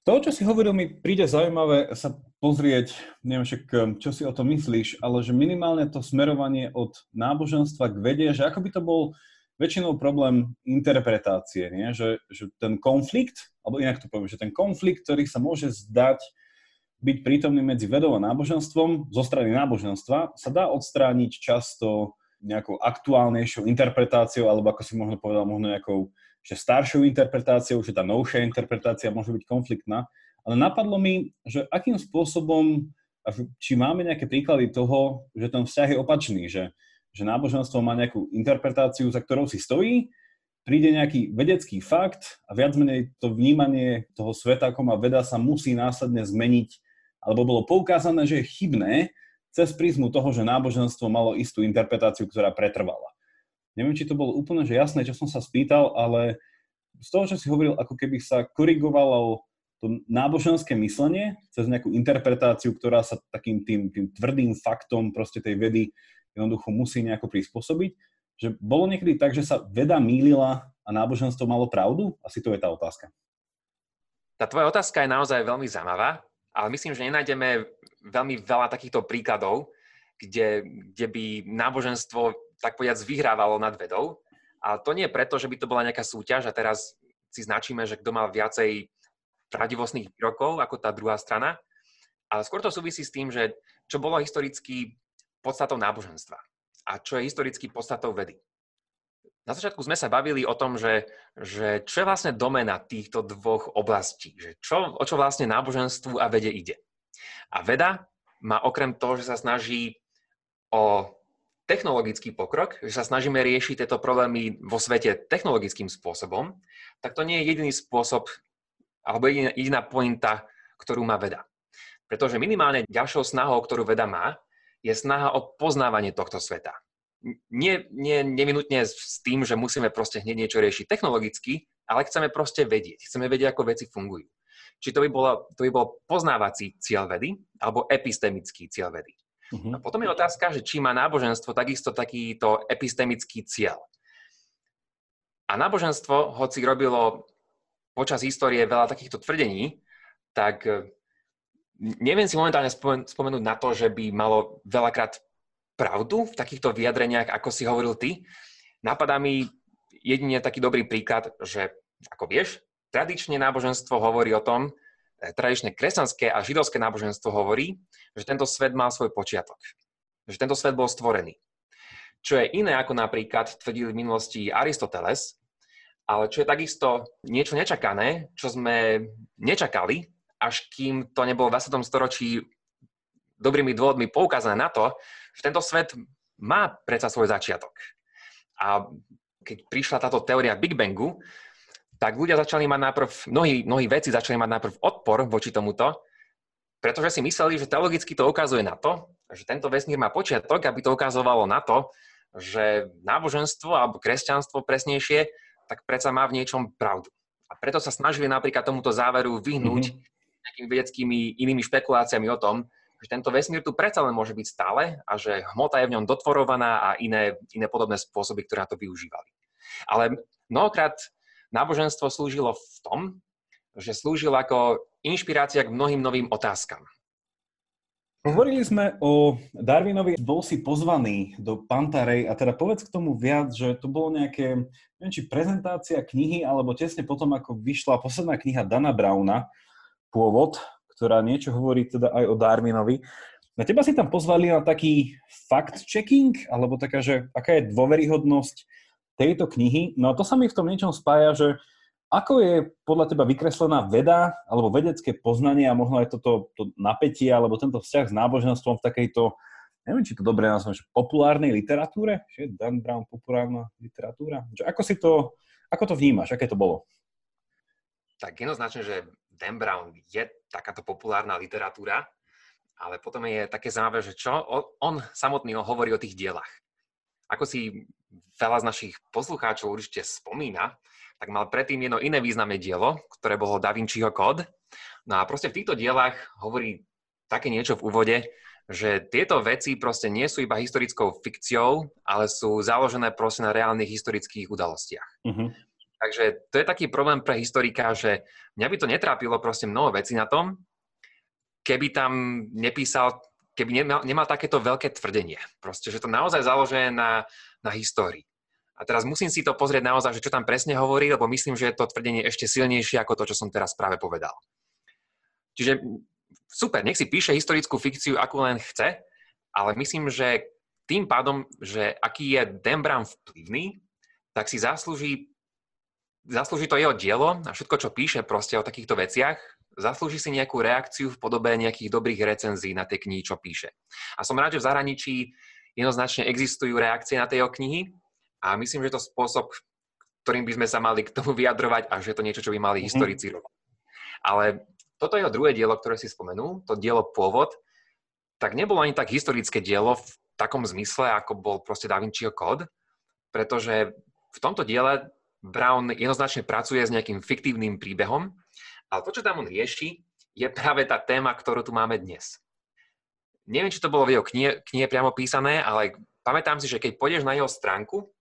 To, čo si hovoril, mi príde zaujímavé sa pozrieť, neviem však, um, čo si o tom myslíš, ale že minimálne to smerovanie od náboženstva k vede, že ako by to bol väčšinou problém interpretácie, nie? Že, že ten konflikt, alebo inak to poviem, že ten konflikt, ktorý sa môže zdať byť prítomný medzi vedou a náboženstvom, zo strany náboženstva, sa dá odstrániť často nejakou aktuálnejšou interpretáciou, alebo ako si možno povedal, možno nejakou že staršou interpretáciou, že tá novšia interpretácia môže byť konfliktná. Ale napadlo mi, že akým spôsobom, či máme nejaké príklady toho, že ten vzťah je opačný, že, že náboženstvo má nejakú interpretáciu, za ktorou si stojí, príde nejaký vedecký fakt a viac menej to vnímanie toho sveta, ako má veda, sa musí následne zmeniť, alebo bolo poukázané, že je chybné cez prízmu toho, že náboženstvo malo istú interpretáciu, ktorá pretrvala. Neviem, či to bolo úplne že jasné, čo som sa spýtal, ale z toho, čo si hovoril, ako keby sa korigovalo to náboženské myslenie cez nejakú interpretáciu, ktorá sa takým tým, tým tvrdým faktom proste tej vedy jednoducho musí nejako prispôsobiť. Že bolo niekedy tak, že sa veda mýlila a náboženstvo malo pravdu? Asi to je tá otázka. Tá tvoja otázka je naozaj veľmi zaujímavá, ale myslím, že nenájdeme veľmi veľa takýchto príkladov, kde, kde by náboženstvo tak povedať vyhrávalo nad vedou. A to nie preto, že by to bola nejaká súťaž a teraz si značíme, že kto má viacej pravdivostných výrokov ako tá druhá strana, ale skôr to súvisí s tým, že čo bolo historicky podstatou náboženstva a čo je historicky podstatou vedy. Na začiatku sme sa bavili o tom, že, že čo je vlastne domena týchto dvoch oblastí, že čo, o čo vlastne náboženstvu a vede ide. A veda má okrem toho, že sa snaží o technologický pokrok, že sa snažíme riešiť tieto problémy vo svete technologickým spôsobom, tak to nie je jediný spôsob alebo jediná, jediná pointa, ktorú má veda. Pretože minimálne ďalšou snahou, ktorú veda má, je snaha o poznávanie tohto sveta. Nie, nie nevinutne s tým, že musíme proste hneď niečo riešiť technologicky, ale chceme proste vedieť. Chceme vedieť, ako veci fungujú. Či to by, bolo, to by bol poznávací cieľ vedy alebo epistemický cieľ vedy. Uh-huh. A potom je otázka, že či má náboženstvo takisto takýto epistemický cieľ. A náboženstvo, hoci robilo počas histórie veľa takýchto tvrdení, tak neviem si momentálne spomenúť na to, že by malo veľakrát pravdu v takýchto vyjadreniach, ako si hovoril ty. Napadá mi jedine taký dobrý príklad, že ako vieš, tradične náboženstvo hovorí o tom, tradičné kresťanské a židovské náboženstvo hovorí, že tento svet mal svoj počiatok. Že tento svet bol stvorený. Čo je iné ako napríklad tvrdil v minulosti Aristoteles, ale čo je takisto niečo nečakané, čo sme nečakali, až kým to nebolo v 20. storočí dobrými dôvodmi poukázané na to, že tento svet má predsa svoj začiatok. A keď prišla táto teória Big Bangu, tak ľudia začali mať najprv, mnohí, mnohí veci začali mať najprv odpor voči tomuto, pretože si mysleli, že teologicky to ukazuje na to, že tento vesmír má počiatok, aby to ukazovalo na to, že náboženstvo alebo kresťanstvo presnejšie, tak predsa má v niečom pravdu. A preto sa snažili napríklad tomuto záveru vyhnúť mm-hmm. nejakými vedeckými inými špekuláciami o tom, že tento vesmír tu predsa len môže byť stále a že hmota je v ňom dotvorovaná a iné, iné podobné spôsoby, ktoré na to využívali. Ale mnohokrát náboženstvo slúžilo v tom, že slúžilo ako inšpirácia k mnohým novým otázkam. Hovorili sme o Darwinovi, bol si pozvaný do Pantarej a teda povedz k tomu viac, že to bolo nejaké, neviem či prezentácia knihy, alebo tesne potom, ako vyšla posledná kniha Dana Browna, Pôvod, ktorá niečo hovorí teda aj o Darwinovi. Na teba si tam pozvali na taký fact-checking, alebo taká, že aká je dôveryhodnosť tejto knihy. No a to sa mi v tom niečom spája, že ako je podľa teba vykreslená veda alebo vedecké poznanie a možno aj toto to napätie alebo tento vzťah s náboženstvom v takejto, neviem, či to dobre nazvem, že populárnej literatúre? Že Dan Brown populárna literatúra? Že ako si to, ako to vnímaš? Aké to bolo? Tak jednoznačne, že Dan Brown je takáto populárna literatúra, ale potom je také zaujímavé, že čo on samotný hovorí o tých dielach. Ako si veľa z našich poslucháčov určite spomína, tak mal predtým jedno iné významné dielo, ktoré bolo Da Vinciho kód. No a proste v týchto dielach hovorí také niečo v úvode, že tieto veci proste nie sú iba historickou fikciou, ale sú založené proste na reálnych historických udalostiach. Uh-huh. Takže to je taký problém pre historika, že mňa by to netrápilo proste mnoho vecí na tom, keby tam nepísal, keby nemal, nemal takéto veľké tvrdenie. Proste, že to naozaj založené na, na histórii. A teraz musím si to pozrieť naozaj, že čo tam presne hovorí, lebo myslím, že je to tvrdenie ešte silnejšie ako to, čo som teraz práve povedal. Čiže super, nech si píše historickú fikciu, akú len chce, ale myslím, že tým pádom, že aký je Brown vplyvný, tak si zaslúži, zaslúži to jeho dielo a všetko, čo píše proste o takýchto veciach, zaslúži si nejakú reakciu v podobe nejakých dobrých recenzií na tie knihy, čo píše. A som rád, že v zahraničí jednoznačne existujú reakcie na tie jeho knihy a myslím, že to spôsob, ktorým by sme sa mali k tomu vyjadrovať a že je to niečo, čo by mali mm-hmm. historici robiť. Ale toto jeho druhé dielo, ktoré si spomenul, to dielo Pôvod, tak nebolo ani tak historické dielo v takom zmysle, ako bol proste Da Vinciho kód, pretože v tomto diele Brown jednoznačne pracuje s nejakým fiktívnym príbehom, ale to, čo tam on rieši, je práve tá téma, ktorú tu máme dnes. Neviem, či to bolo v jeho knihe, knihe priamo písané, ale pamätám si, že keď pôjdeš na jeho stránku,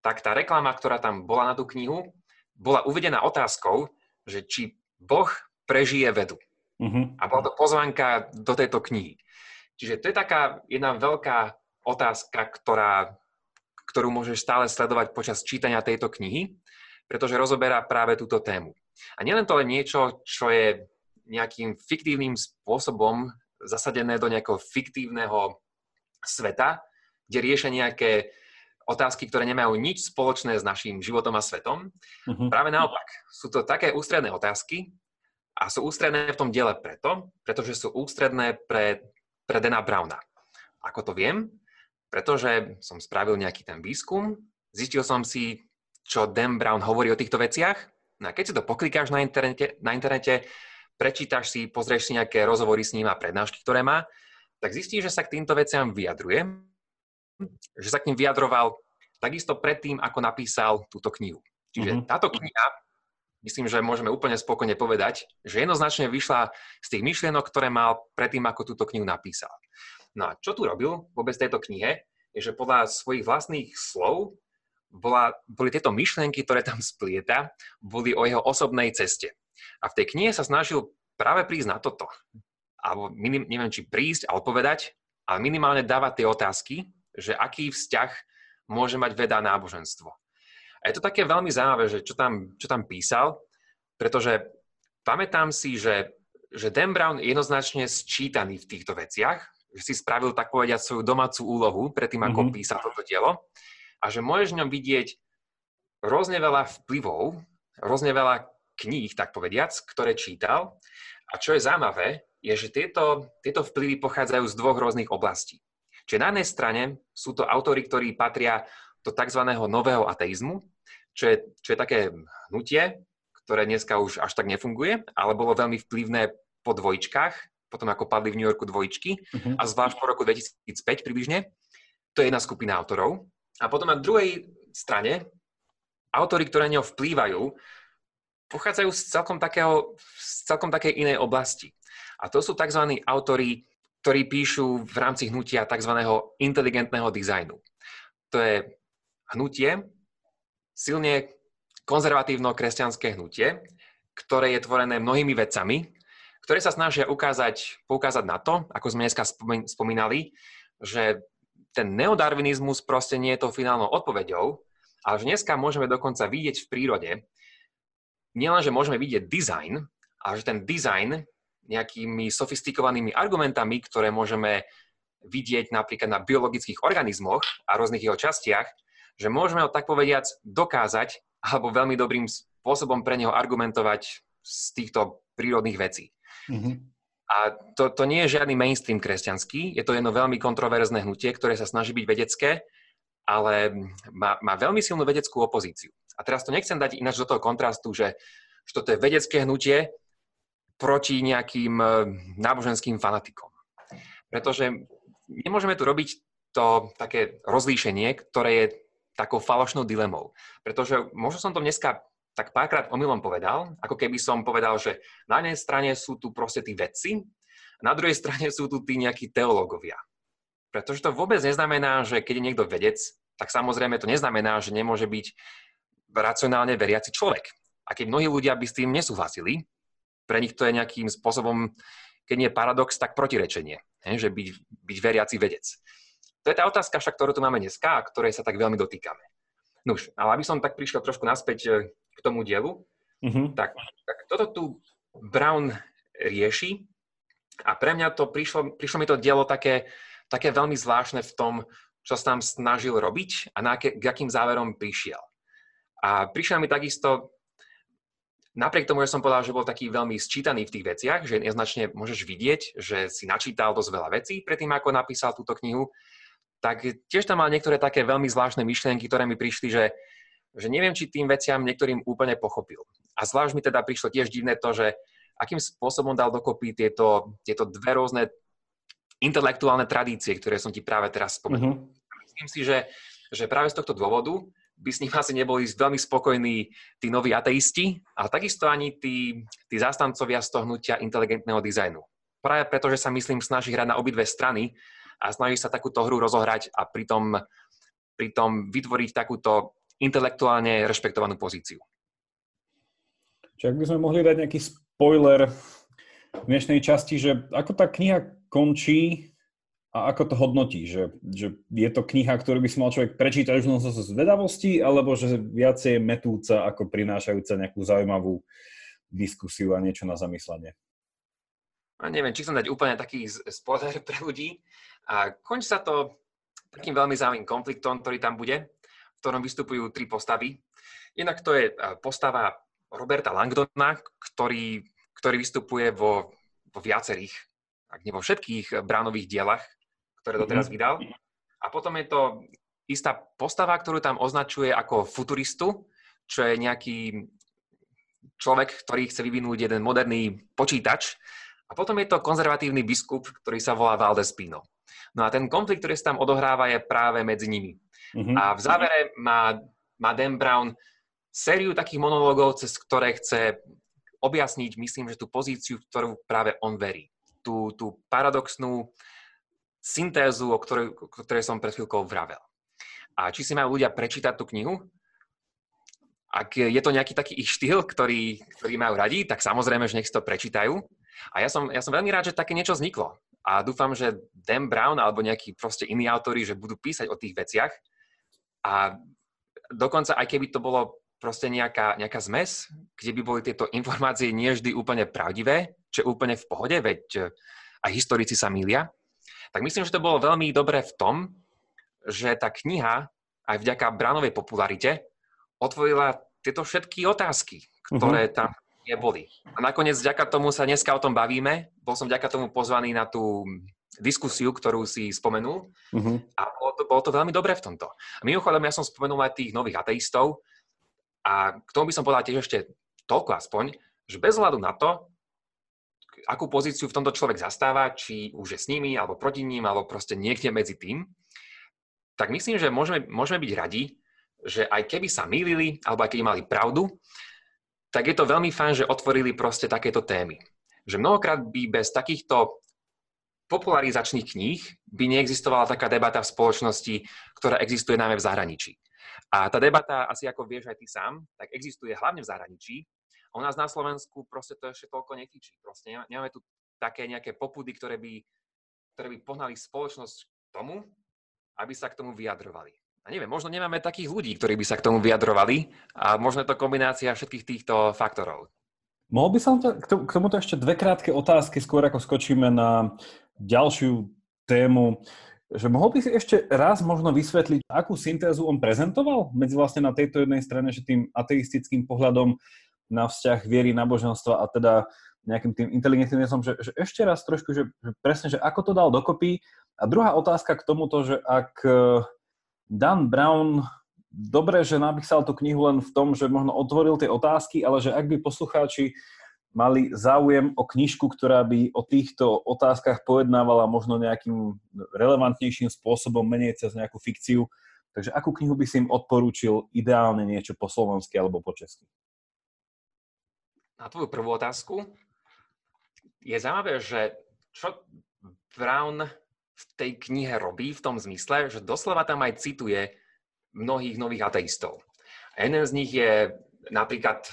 tak tá reklama, ktorá tam bola na tú knihu, bola uvedená otázkou, že či Boh prežije vedu. Uh-huh. A bola to pozvánka do tejto knihy. Čiže to je taká jedna veľká otázka, ktorá, ktorú môžeš stále sledovať počas čítania tejto knihy, pretože rozoberá práve túto tému. A nielen to len niečo, čo je nejakým fiktívnym spôsobom zasadené do nejakého fiktívneho sveta, kde riešia nejaké otázky, ktoré nemajú nič spoločné s našim životom a svetom. Uh-huh. Práve naopak, sú to také ústredné otázky a sú ústredné v tom diele preto, pretože sú ústredné pre, pre Dana Browna. Ako to viem? Pretože som spravil nejaký ten výskum, zistil som si, čo Dan Brown hovorí o týchto veciach. No a keď si to poklikáš na internete, na internete prečítaš si, pozrieš si nejaké rozhovory s ním a prednášky, ktoré má, tak zistíš, že sa k týmto veciam vyjadruje že sa k ním vyjadroval takisto predtým, ako napísal túto knihu. Čiže mm-hmm. táto kniha, myslím, že môžeme úplne spokojne povedať, že jednoznačne vyšla z tých myšlienok, ktoré mal predtým, ako túto knihu napísal. No a čo tu robil vôbec v tejto knihe, je, že podľa svojich vlastných slov bola, boli tieto myšlienky, ktoré tam splieta, boli o jeho osobnej ceste. A v tej knihe sa snažil práve prísť na toto. Alebo minim, neviem, či prísť a odpovedať, ale minimálne dávať tie otázky, že aký vzťah môže mať veda a náboženstvo. A je to také veľmi zaujímavé, že čo tam, čo tam písal, pretože pamätám si, že, že Dan Brown je jednoznačne sčítaný v týchto veciach, že si spravil tak povediať svoju domácu úlohu predtým, ako mm-hmm. písal toto dielo a že môžeš v ňom vidieť rôzne veľa vplyvov, rôzne veľa kníh, tak povediac, ktoré čítal. A čo je zaujímavé, je, že tieto, tieto vplyvy pochádzajú z dvoch rôznych oblastí. Čiže na jednej strane sú to autory, ktorí patria do tzv. nového ateizmu, čo je, čo je také hnutie, ktoré dneska už až tak nefunguje, ale bolo veľmi vplyvné po dvojčkách, potom ako padli v New Yorku dvojčky uh-huh. a zvlášť po roku 2005 približne. To je jedna skupina autorov. A potom na druhej strane autory, ktoré na neho vplývajú, pochádzajú z celkom, takého, z celkom takej inej oblasti. A to sú tzv. autory, ktorí píšu v rámci hnutia tzv. inteligentného dizajnu. To je hnutie silne konzervatívno-kresťanské hnutie, ktoré je tvorené mnohými vecami, ktoré sa snažia ukázať, poukázať na to, ako sme dneska spomínali, že ten neodarvinizmus proste nie je to finálnou odpoveďou, ale že dneska môžeme dokonca vidieť v prírode, nielen, že môžeme vidieť dizajn, ale že ten dizajn nejakými sofistikovanými argumentami, ktoré môžeme vidieť napríklad na biologických organizmoch a rôznych jeho častiach, že môžeme ho tak povediac dokázať alebo veľmi dobrým spôsobom pre neho argumentovať z týchto prírodných vecí. Mm-hmm. A to, to nie je žiadny mainstream kresťanský, je to jedno veľmi kontroverzné hnutie, ktoré sa snaží byť vedecké, ale má, má veľmi silnú vedeckú opozíciu. A teraz to nechcem dať ináč do toho kontrastu, že, že toto je vedecké hnutie proti nejakým e, náboženským fanatikom. Pretože nemôžeme tu robiť to také rozlíšenie, ktoré je takou falošnou dilemou. Pretože možno som to dneska tak párkrát omylom povedal, ako keby som povedal, že na jednej strane sú tu proste tí vedci, na druhej strane sú tu tí nejakí teológovia. Pretože to vôbec neznamená, že keď je niekto vedec, tak samozrejme to neznamená, že nemôže byť racionálne veriaci človek. A keď mnohí ľudia by s tým nesúhlasili, pre nich to je nejakým spôsobom, keď nie paradox, tak protirečenie, že byť, byť veriaci vedec. To je tá otázka však, ktorú tu máme dneska a ktorej sa tak veľmi dotýkame. Nuž, ale aby som tak prišiel trošku naspäť e, k tomu dielu, mm-hmm. tak, tak toto tu Brown rieši a pre mňa to prišlo, prišlo mi to dielo také, také veľmi zvláštne v tom, čo sa tam snažil robiť a na aké, k akým záverom prišiel. A prišiel mi takisto, napriek tomu, že som povedal, že bol taký veľmi sčítaný v tých veciach, že jednoznačne môžeš vidieť, že si načítal dosť veľa vecí predtým, ako napísal túto knihu, tak tiež tam mal niektoré také veľmi zvláštne myšlienky, ktoré mi prišli, že, že neviem, či tým veciam niektorým úplne pochopil. A zvlášť mi teda prišlo tiež divné to, že akým spôsobom dal dokopy tieto, tieto dve rôzne intelektuálne tradície, ktoré som ti práve teraz spomenul. Mm-hmm. Myslím si, že, že práve z tohto dôvodu by s ním asi neboli veľmi spokojní tí noví ateisti, ale takisto ani tí, tí zástancovia z toho hnutia inteligentného dizajnu. Práve preto, že sa myslím snaží hrať na obidve strany a snaží sa takúto hru rozohrať a pritom, pritom vytvoriť takúto intelektuálne rešpektovanú pozíciu. Čiže ak by sme mohli dať nejaký spoiler v dnešnej časti, že ako tá kniha končí a ako to hodnotí? Že, že je to kniha, ktorú by si mal človek prečítať už len zo zvedavosti, alebo že viacej metúca ako prinášajúca nejakú zaujímavú diskusiu a niečo na zamyslenie? A neviem, či som dať úplne taký spoiler pre ľudí, a končí sa to takým veľmi zaujímavým konfliktom, ktorý tam bude, v ktorom vystupujú tri postavy. Jednak to je postava Roberta Langdona, ktorý, ktorý vystupuje vo, vo viacerých, ak nie vo všetkých bránových dielach, ktoré doteraz mhm. vydal. A potom je to istá postava, ktorú tam označuje ako futuristu, čo je nejaký človek, ktorý chce vyvinúť jeden moderný počítač. A potom je to konzervatívny biskup, ktorý sa volá Valdespino. No a ten konflikt, ktorý sa tam odohráva, je práve medzi nimi. Mm-hmm. A v závere má, má Dan Brown sériu takých monológov, cez ktoré chce objasniť, myslím, že tú pozíciu, ktorú práve on verí. Tú, tú paradoxnú syntézu, o ktorej, o ktorej som pred chvíľkou vravel. A či si majú ľudia prečítať tú knihu, ak je to nejaký taký ich štýl, ktorý, ktorý majú radi, tak samozrejme, že nech si to prečítajú. A ja som, ja som veľmi rád, že také niečo vzniklo a dúfam, že Dan Brown alebo nejakí proste iní autori, že budú písať o tých veciach a dokonca aj keby to bolo proste nejaká, nejaká zmes, kde by boli tieto informácie nie vždy úplne pravdivé, čo je úplne v pohode, veď e, aj historici sa mília, tak myslím, že to bolo veľmi dobré v tom, že tá kniha aj vďaka Bránovej popularite otvorila tieto všetky otázky, ktoré uh-huh. tam neboli. A nakoniec vďaka tomu sa dneska o tom bavíme. Bol som vďaka tomu pozvaný na tú diskusiu, ktorú si spomenul uh-huh. a bolo to, bolo to veľmi dobré v tomto. A mimochodom, ja som spomenul aj tých nových ateistov a k tomu by som povedal tiež ešte toľko aspoň, že bez hľadu na to, akú pozíciu v tomto človek zastáva, či už je s nimi, alebo proti ním, alebo proste niekde medzi tým, tak myslím, že môžeme, môžeme byť radi, že aj keby sa mýlili, alebo aj keby mali pravdu, tak je to veľmi fajn, že otvorili proste takéto témy. Že mnohokrát by bez takýchto popularizačných kníh by neexistovala taká debata v spoločnosti, ktorá existuje najmä v zahraničí. A tá debata, asi ako vieš aj ty sám, tak existuje hlavne v zahraničí. A u nás na Slovensku proste to ešte toľko netýči. Proste nemáme tu také nejaké popudy, ktoré by, ktoré by pohnali spoločnosť k tomu, aby sa k tomu vyjadrovali. Neviem, možno nemáme takých ľudí, ktorí by sa k tomu vyjadrovali a možno je to kombinácia všetkých týchto faktorov. Mohol by som to, k tomuto ešte dve krátke otázky, skôr ako skočíme na ďalšiu tému, že mohol by si ešte raz možno vysvetliť, akú syntézu on prezentoval medzi vlastne na tejto jednej strane, že tým ateistickým pohľadom na vzťah viery, náboženstva a teda nejakým tým inteligentným že, že ešte raz trošku, že, že presne, že ako to dal dokopy. A druhá otázka k tomuto, že ak Dan Brown dobre, že napísal tú knihu len v tom, že možno otvoril tie otázky, ale že ak by poslucháči mali záujem o knižku, ktorá by o týchto otázkach pojednávala možno nejakým relevantnejším spôsobom, menej cez nejakú fikciu. Takže akú knihu by si im odporúčil ideálne niečo po slovensky alebo po česky? Na tvoju prvú otázku je zaujímavé, že čo Brown v tej knihe robí v tom zmysle, že doslova tam aj cituje mnohých nových ateistov. A jeden z nich je napríklad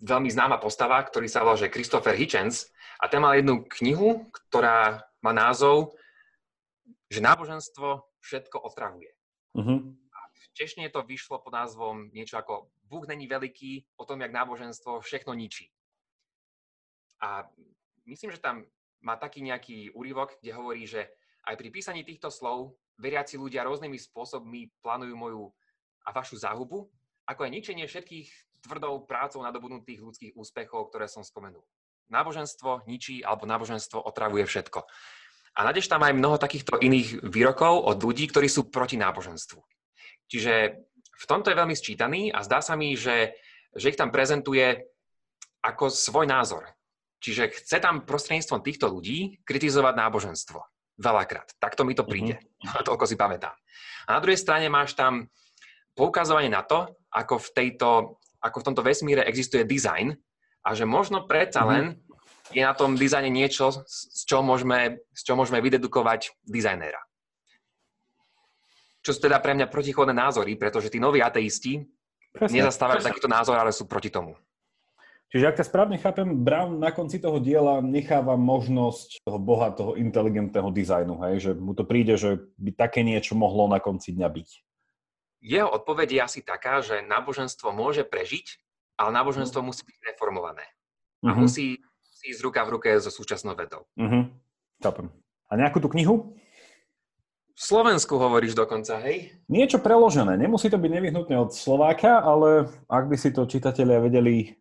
veľmi známa postava, ktorý sa volá, že Christopher Hitchens a ten mal jednu knihu, ktorá má názov, že náboženstvo všetko otravuje. Uh-huh. A v češtine to vyšlo pod názvom niečo ako Búh není veľký, o tom, jak náboženstvo všechno ničí. A myslím, že tam má taký nejaký úryvok, kde hovorí, že aj pri písaní týchto slov veriaci ľudia rôznymi spôsobmi plánujú moju a vašu záhubu, ako aj ničenie všetkých tvrdou prácou nadobudnutých ľudských úspechov, ktoré som spomenul. Náboženstvo ničí alebo náboženstvo otravuje všetko. A nájdeš tam aj mnoho takýchto iných výrokov od ľudí, ktorí sú proti náboženstvu. Čiže v tomto je veľmi sčítaný a zdá sa mi, že, že ich tam prezentuje ako svoj názor. Čiže chce tam prostredníctvom týchto ľudí kritizovať náboženstvo. Veľakrát. Takto mi to príde. Mm-hmm. Toľko si pamätám. A na druhej strane máš tam poukazovanie na to, ako v tejto ako v tomto vesmíre existuje dizajn a že možno predsa mhm. len je na tom dizajne niečo, z čoho môžeme, z čoho môžeme vydedukovať dizajnéra. Čo sú teda pre mňa protichodné názory, pretože tí noví ateisti Presne. nezastávajú takýto názor, ale sú proti tomu. Čiže ak to správne chápem, Brown na konci toho diela necháva možnosť toho boha, toho inteligentného dizajnu, hej? že mu to príde, že by také niečo mohlo na konci dňa byť. Jeho odpoveď je asi taká, že náboženstvo môže prežiť, ale náboženstvo musí byť reformované. A uh-huh. musí, musí ísť ruka v ruke so súčasnou vedou. Uh-huh. A nejakú tú knihu? V Slovensku hovoríš dokonca, hej? Niečo preložené. Nemusí to byť nevyhnutne od Slováka, ale ak by si to čitatelia vedeli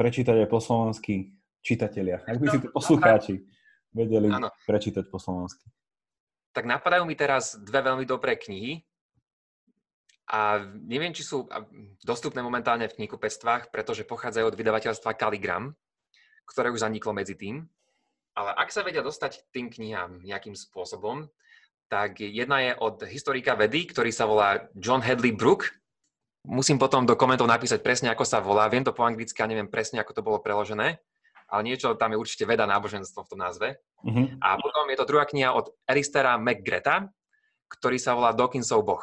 prečítať aj po slovensky, čitatelia, ak by si to poslucháči vedeli ano. prečítať po slovensky. Tak napadajú mi teraz dve veľmi dobré knihy. A neviem, či sú dostupné momentálne v knihkupectvách, pretože pochádzajú od vydavateľstva Kaligram, ktoré už zaniklo medzi tým. Ale ak sa vedia dostať tým knihám nejakým spôsobom, tak jedna je od historika vedy, ktorý sa volá John Hadley Brook. Musím potom do komentov napísať presne, ako sa volá. Viem to po anglicky a neviem presne, ako to bolo preložené. Ale niečo tam je určite veda náboženstvo v tom názve. Uh-huh. A potom je to druhá kniha od Aristera McGreta, ktorý sa volá Dawkinsov boh.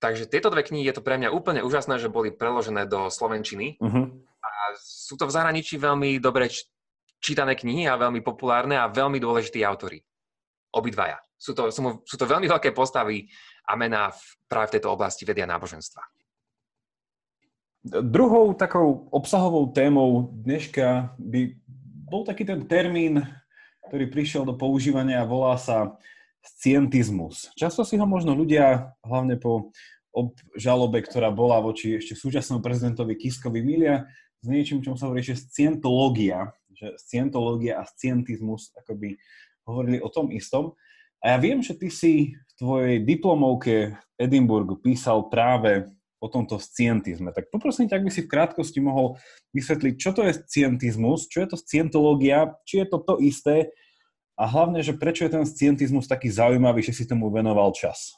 Takže tieto dve knihy je to pre mňa úplne úžasné, že boli preložené do slovenčiny. Uh-huh. A sú to v zahraničí veľmi dobre čítané knihy a veľmi populárne a veľmi dôležití autory. Obidvaja. Sú to, sú, sú to veľmi veľké postavy a mená v, práve v tejto oblasti vedia náboženstva. Druhou takou obsahovou témou dneška by bol taký ten termín, ktorý prišiel do používania a volá sa scientizmus. Často si ho možno ľudia, hlavne po obžalobe, ktorá bola voči ešte súčasnému prezidentovi Kiskovi, milia s niečím, čom sa hovorí, že scientológia, že scientológia a scientizmus akoby hovorili o tom istom. A ja viem, že ty si v tvojej diplomovke v Edinburgu písal práve o tomto scientizme. Tak poprosím ťa, ak by si v krátkosti mohol vysvetliť, čo to je scientizmus, čo je to scientológia, či je to to isté a hlavne, že prečo je ten scientizmus taký zaujímavý, že si tomu venoval čas.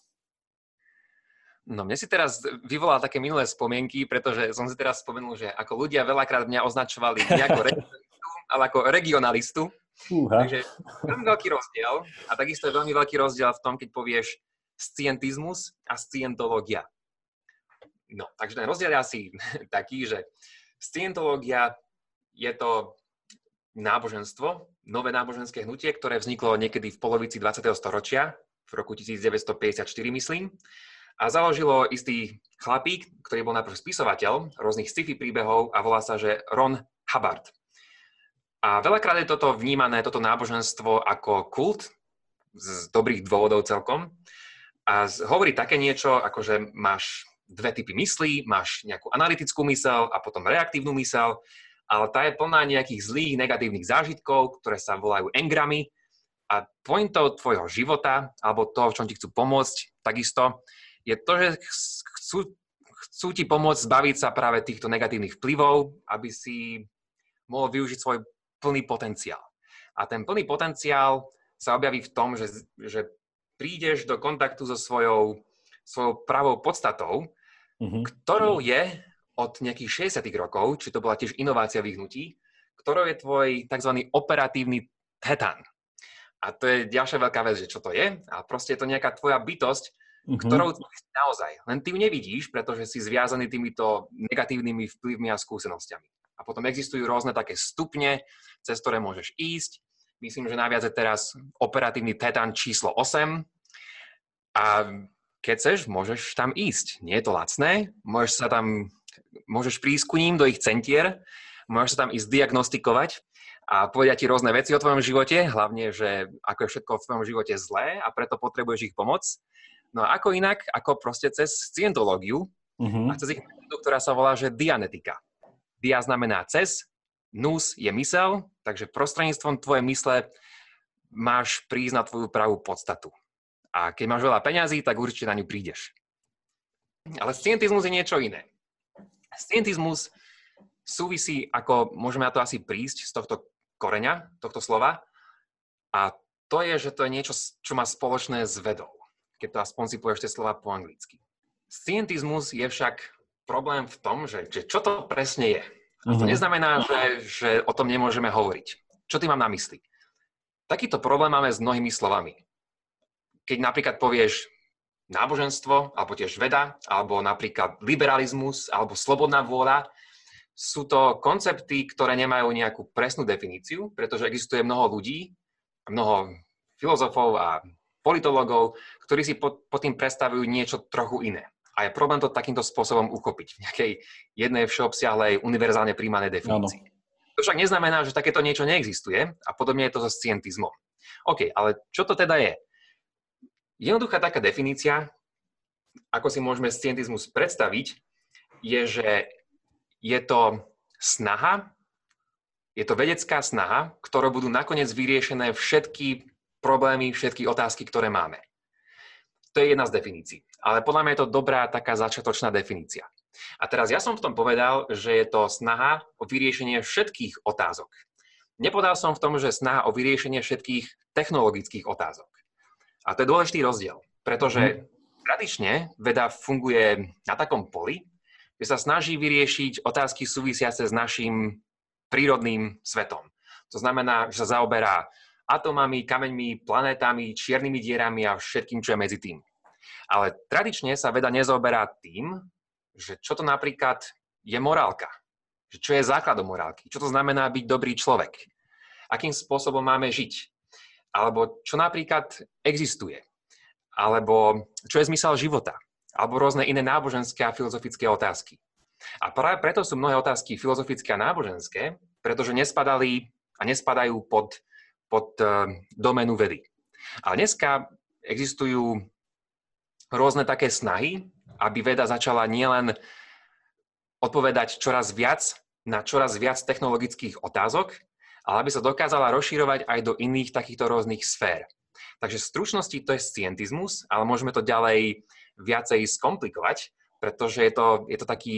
No mne si teraz vyvolal také minulé spomienky, pretože som si teraz spomenul, že ako ľudia veľakrát mňa označovali nie ako regionalistu, ale ako regionalistu. Fúha. Takže veľmi veľký rozdiel. A takisto je veľmi veľký rozdiel v tom, keď povieš scientizmus a scientológia. No, takže ten rozdiel je asi taký, že scientológia je to náboženstvo, nové náboženské hnutie, ktoré vzniklo niekedy v polovici 20. storočia, v roku 1954 myslím, a založilo istý chlapík, ktorý bol najprv spisovateľ rôznych sci-fi príbehov a volá sa, že Ron Hubbard. A veľakrát je toto vnímané, toto náboženstvo ako kult, z dobrých dôvodov celkom. A hovorí také niečo, ako že máš dve typy myslí, máš nejakú analytickú mysel a potom reaktívnu mysel, ale tá je plná nejakých zlých negatívnych zážitkov, ktoré sa volajú engramy. A pointou tvojho života, alebo to, v čom ti chcú pomôcť, takisto, je to, že chcú, chcú ti pomôcť zbaviť sa práve týchto negatívnych vplyvov, aby si mohol využiť svoj plný potenciál. A ten plný potenciál sa objaví v tom, že, že prídeš do kontaktu so svojou, svojou pravou podstatou, mm-hmm. ktorou je od nejakých 60 rokov, či to bola tiež inovácia vyhnutí, ktorou je tvoj tzv. operatívny tetan. A to je ďalšia veľká vec, že čo to je. A proste je to nejaká tvoja bytosť, mm-hmm. ktorou naozaj. Len ty ju nevidíš, pretože si zviazaný týmito negatívnymi vplyvmi a skúsenostiami. A potom existujú rôzne také stupne, cez ktoré môžeš ísť. Myslím, že najviac je teraz operatívny Tetan číslo 8. A keď chceš, môžeš tam ísť. Nie je to lacné, môžeš sa tam, môžeš prísť ku ním do ich centier, môžeš sa tam ísť diagnostikovať a povedať ti rôzne veci o tvojom živote, hlavne, že ako je všetko v tvojom živote zlé a preto potrebuješ ich pomoc. No a ako inak, ako proste cez scientológiu uh-huh. a cez ich metódu, ktorá sa volá, že dianetika. Dia znamená cez, nus je mysel, takže prostredníctvom tvojej mysle máš prísť na tvoju pravú podstatu. A keď máš veľa peňazí, tak určite na ňu prídeš. Ale scientizmus je niečo iné. Scientizmus súvisí, ako môžeme na to asi prísť z tohto koreňa, tohto slova. A to je, že to je niečo, čo má spoločné s vedou keď to aspoň si povieš tie slova po anglicky. Scientizmus je však problém v tom, že, že čo to presne je. A to uh-huh. neznamená, že, že o tom nemôžeme hovoriť. Čo ty mám na mysli? Takýto problém máme s mnohými slovami. Keď napríklad povieš náboženstvo, alebo tiež veda, alebo napríklad liberalizmus, alebo slobodná vôľa, sú to koncepty, ktoré nemajú nejakú presnú definíciu, pretože existuje mnoho ľudí, mnoho filozofov a politologov, ktorí si pod, pod tým predstavujú niečo trochu iné. A je problém to takýmto spôsobom uchopiť v nejakej jednej všeobsiahlej univerzálne príjmanej definícii. Ano. To však neznamená, že takéto niečo neexistuje a podobne je to so scientizmom. OK, ale čo to teda je? Jednoduchá taká definícia, ako si môžeme scientizmus predstaviť, je, že je to snaha, je to vedecká snaha, ktorou budú nakoniec vyriešené všetky problémy, všetky otázky, ktoré máme. To je jedna z definícií. Ale podľa mňa je to dobrá taká začiatočná definícia. A teraz ja som v tom povedal, že je to snaha o vyriešenie všetkých otázok. Nepodal som v tom, že snaha o vyriešenie všetkých technologických otázok. A to je dôležitý rozdiel, pretože mm. tradične veda funguje na takom poli, že sa snaží vyriešiť otázky súvisiace s našim prírodným svetom. To znamená, že sa zaoberá atomami, kameňmi, planétami, čiernymi dierami a všetkým, čo je medzi tým. Ale tradične sa veda nezoberá tým, že čo to napríklad je morálka. Že čo je základom morálky. Čo to znamená byť dobrý človek. Akým spôsobom máme žiť. Alebo čo napríklad existuje. Alebo čo je zmysel života. Alebo rôzne iné náboženské a filozofické otázky. A práve preto sú mnohé otázky filozofické a náboženské, pretože nespadali a nespadajú pod pod eh, doménu vedy. Ale dneska existujú rôzne také snahy, aby veda začala nielen odpovedať čoraz viac na čoraz viac technologických otázok, ale aby sa dokázala rozširovať aj do iných takýchto rôznych sfér. Takže v stručnosti to je scientizmus, ale môžeme to ďalej viacej skomplikovať, pretože je to, je to taký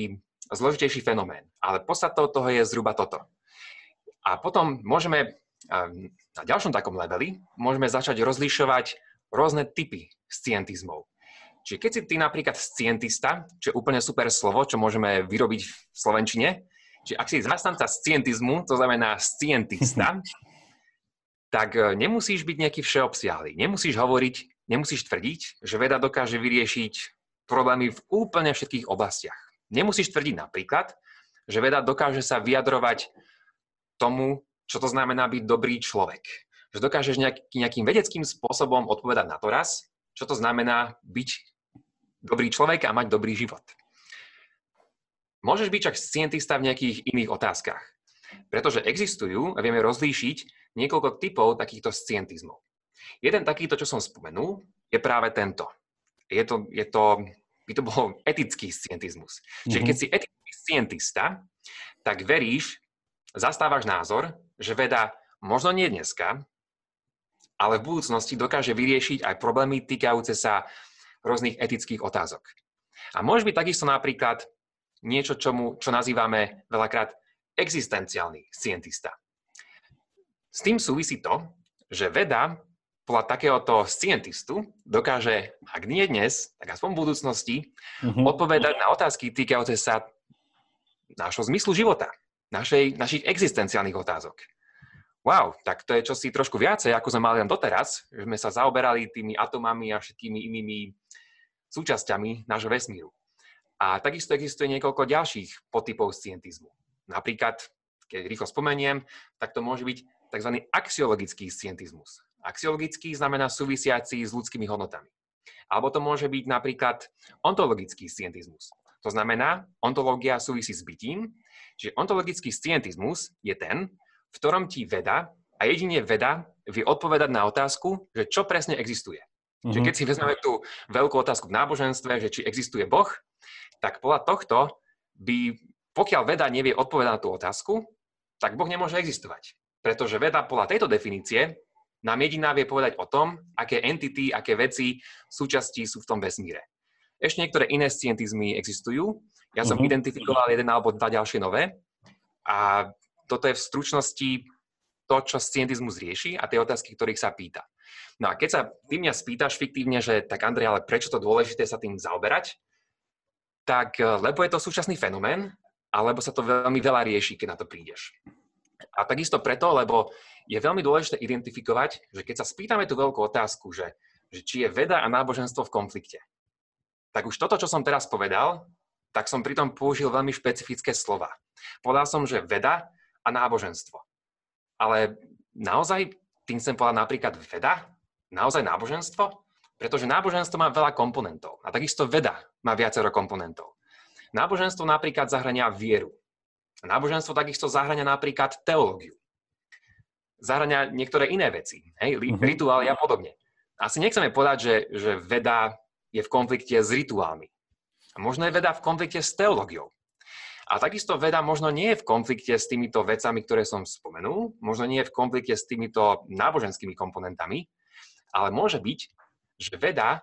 zložitejší fenomén. Ale podstatou toho je zhruba toto. A potom môžeme na ďalšom takom leveli môžeme začať rozlišovať rôzne typy scientizmov. Čiže keď si ty napríklad scientista, čo je úplne super slovo, čo môžeme vyrobiť v Slovenčine, čiže ak si zastanca scientizmu, to znamená scientista, tak e, nemusíš byť nejaký všeobsiahly. Nemusíš hovoriť, nemusíš tvrdiť, že veda dokáže vyriešiť problémy v úplne všetkých oblastiach. Nemusíš tvrdiť napríklad, že veda dokáže sa vyjadrovať tomu, čo to znamená byť dobrý človek. Že dokážeš nejaký, nejakým vedeckým spôsobom odpovedať na to raz, čo to znamená byť dobrý človek a mať dobrý život. Môžeš byť však scientista v nejakých iných otázkach. Pretože existujú a vieme rozlíšiť niekoľko typov takýchto scientizmov. Jeden takýto, čo som spomenul, je práve tento. Je to, je to, by to bol etický scientizmus. Mm-hmm. Čiže keď si etický scientista, tak veríš, zastávaš názor, že veda možno nie dneska, ale v budúcnosti dokáže vyriešiť aj problémy týkajúce sa rôznych etických otázok. A môže byť takisto napríklad niečo, čomu, čo nazývame veľakrát existenciálny scientista. S tým súvisí to, že veda podľa takéhoto scientistu dokáže, ak nie dnes, tak aspoň v budúcnosti, mm-hmm. odpovedať na otázky týkajúce sa nášho zmyslu života, našej, našich existenciálnych otázok. Wow, tak to je čosi trošku viacej, ako sme mali len doteraz, že sme sa zaoberali tými atomami a všetkými inými súčasťami nášho vesmíru. A takisto existuje niekoľko ďalších podtypov scientizmu. Napríklad, keď rýchlo spomeniem, tak to môže byť tzv. axiologický scientizmus. Axiologický znamená súvisiaci s ľudskými hodnotami. Alebo to môže byť napríklad ontologický scientizmus. To znamená, ontológia súvisí s bytím, čiže ontologický scientizmus je ten, v ktorom ti veda a jedine veda vie odpovedať na otázku, že čo presne existuje. Mm-hmm. Čiže keď si vezmeme tú veľkú otázku v náboženstve, že či existuje Boh, tak podľa tohto by, pokiaľ veda nevie odpovedať na tú otázku, tak Boh nemôže existovať. Pretože veda podľa tejto definície nám jediná vie povedať o tom, aké entity, aké veci, súčasti sú v tom vesmíre. Ešte niektoré iné scientizmy existujú. Ja som uh-huh. identifikoval jeden alebo dva ďalšie nové. A toto je v stručnosti to, čo scientizmus rieši a tie otázky, ktorých sa pýta. No a keď sa ty mňa spýtaš fiktívne, že tak Andrej, ale prečo to dôležité sa tým zaoberať, tak eh, lebo je to súčasný fenomén, alebo sa to veľmi veľa rieši, keď na to prídeš. A takisto preto, lebo je veľmi dôležité identifikovať, že keď sa spýtame tú veľkú otázku, že, že či je veda a náboženstvo v konflikte, tak už toto, čo som teraz povedal, tak som pritom použil veľmi špecifické slova. Povedal som, že veda a náboženstvo. Ale naozaj tým chcem povedať napríklad veda? Naozaj náboženstvo? Pretože náboženstvo má veľa komponentov. A takisto veda má viacero komponentov. Náboženstvo napríklad zahrania vieru. Náboženstvo takisto zahrania napríklad teológiu. Zahrania niektoré iné veci, hej, uh-huh. rituály a podobne. Asi nechceme povedať, že, že veda je v konflikte s rituálmi. A možno je veda v konflikte s teológiou. A takisto veda možno nie je v konflikte s týmito vecami, ktoré som spomenul, možno nie je v konflikte s týmito náboženskými komponentami, ale môže byť, že veda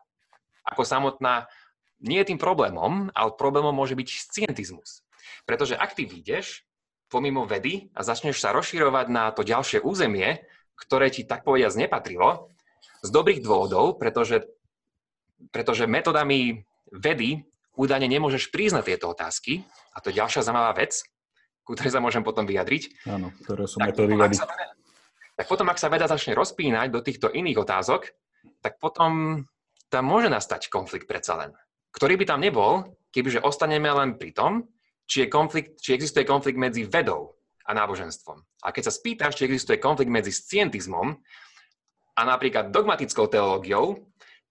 ako samotná nie je tým problémom, ale problémom môže byť scientizmus. Pretože ak ty vyjdeš pomimo vedy a začneš sa rozširovať na to ďalšie územie, ktoré ti tak povediac nepatrilo, z dobrých dôvodov, pretože, pretože metodami vedy údajne nemôžeš na tieto otázky, a to je ďalšia zaujímavá vec, ku ktorej sa môžem potom vyjadriť. Áno, ktoré sú tak metódy vedy. Tak potom, ak sa veda začne rozpínať do týchto iných otázok, tak potom tam môže nastať konflikt predsa len. Ktorý by tam nebol, kebyže ostaneme len pri tom, či, je konflikt, či existuje konflikt medzi vedou a náboženstvom. A keď sa spýtaš, či existuje konflikt medzi scientizmom a napríklad dogmatickou teológiou,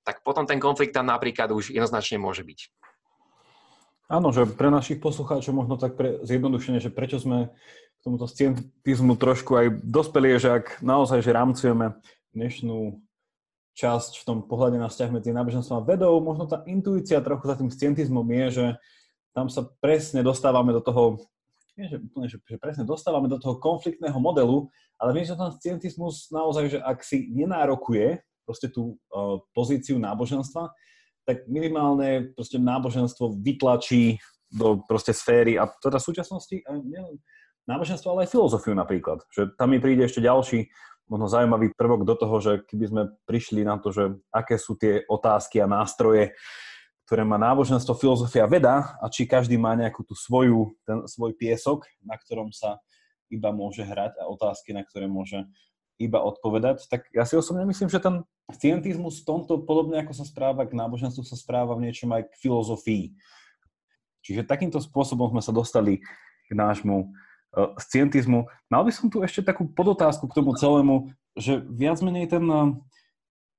tak potom ten konflikt tam napríklad už jednoznačne môže byť. Áno, že pre našich poslucháčov možno tak pre, zjednodušene, že prečo sme k tomuto scientizmu trošku aj dospeli, že ak naozaj že rámcujeme dnešnú časť v tom pohľade na vzťah medzi náboženstvom a vedou, možno tá intuícia trochu za tým scientizmom je, že tam sa presne dostávame do toho nie, že, úplne, že, že presne dostávame do toho konfliktného modelu, ale viem, že ten scientizmus naozaj, že ak si nenárokuje proste tú uh, pozíciu náboženstva, tak minimálne proste náboženstvo vytlačí do proste sféry a teda súčasnosti a nielen náboženstvo, ale aj filozofiu napríklad. Že tam mi príde ešte ďalší možno zaujímavý prvok do toho, že keby sme prišli na to, že aké sú tie otázky a nástroje, ktoré má náboženstvo, filozofia, veda a či každý má nejakú tú svoju, ten svoj piesok, na ktorom sa iba môže hrať a otázky, na ktoré môže iba odpovedať, tak ja si osobne myslím, že ten scientizmus v tomto, podobne ako sa správa k náboženstvu, sa správa v niečom aj k filozofii. Čiže takýmto spôsobom sme sa dostali k nášmu uh, scientizmu. Mal by som tu ešte takú podotázku k tomu celému, že viac menej ten uh,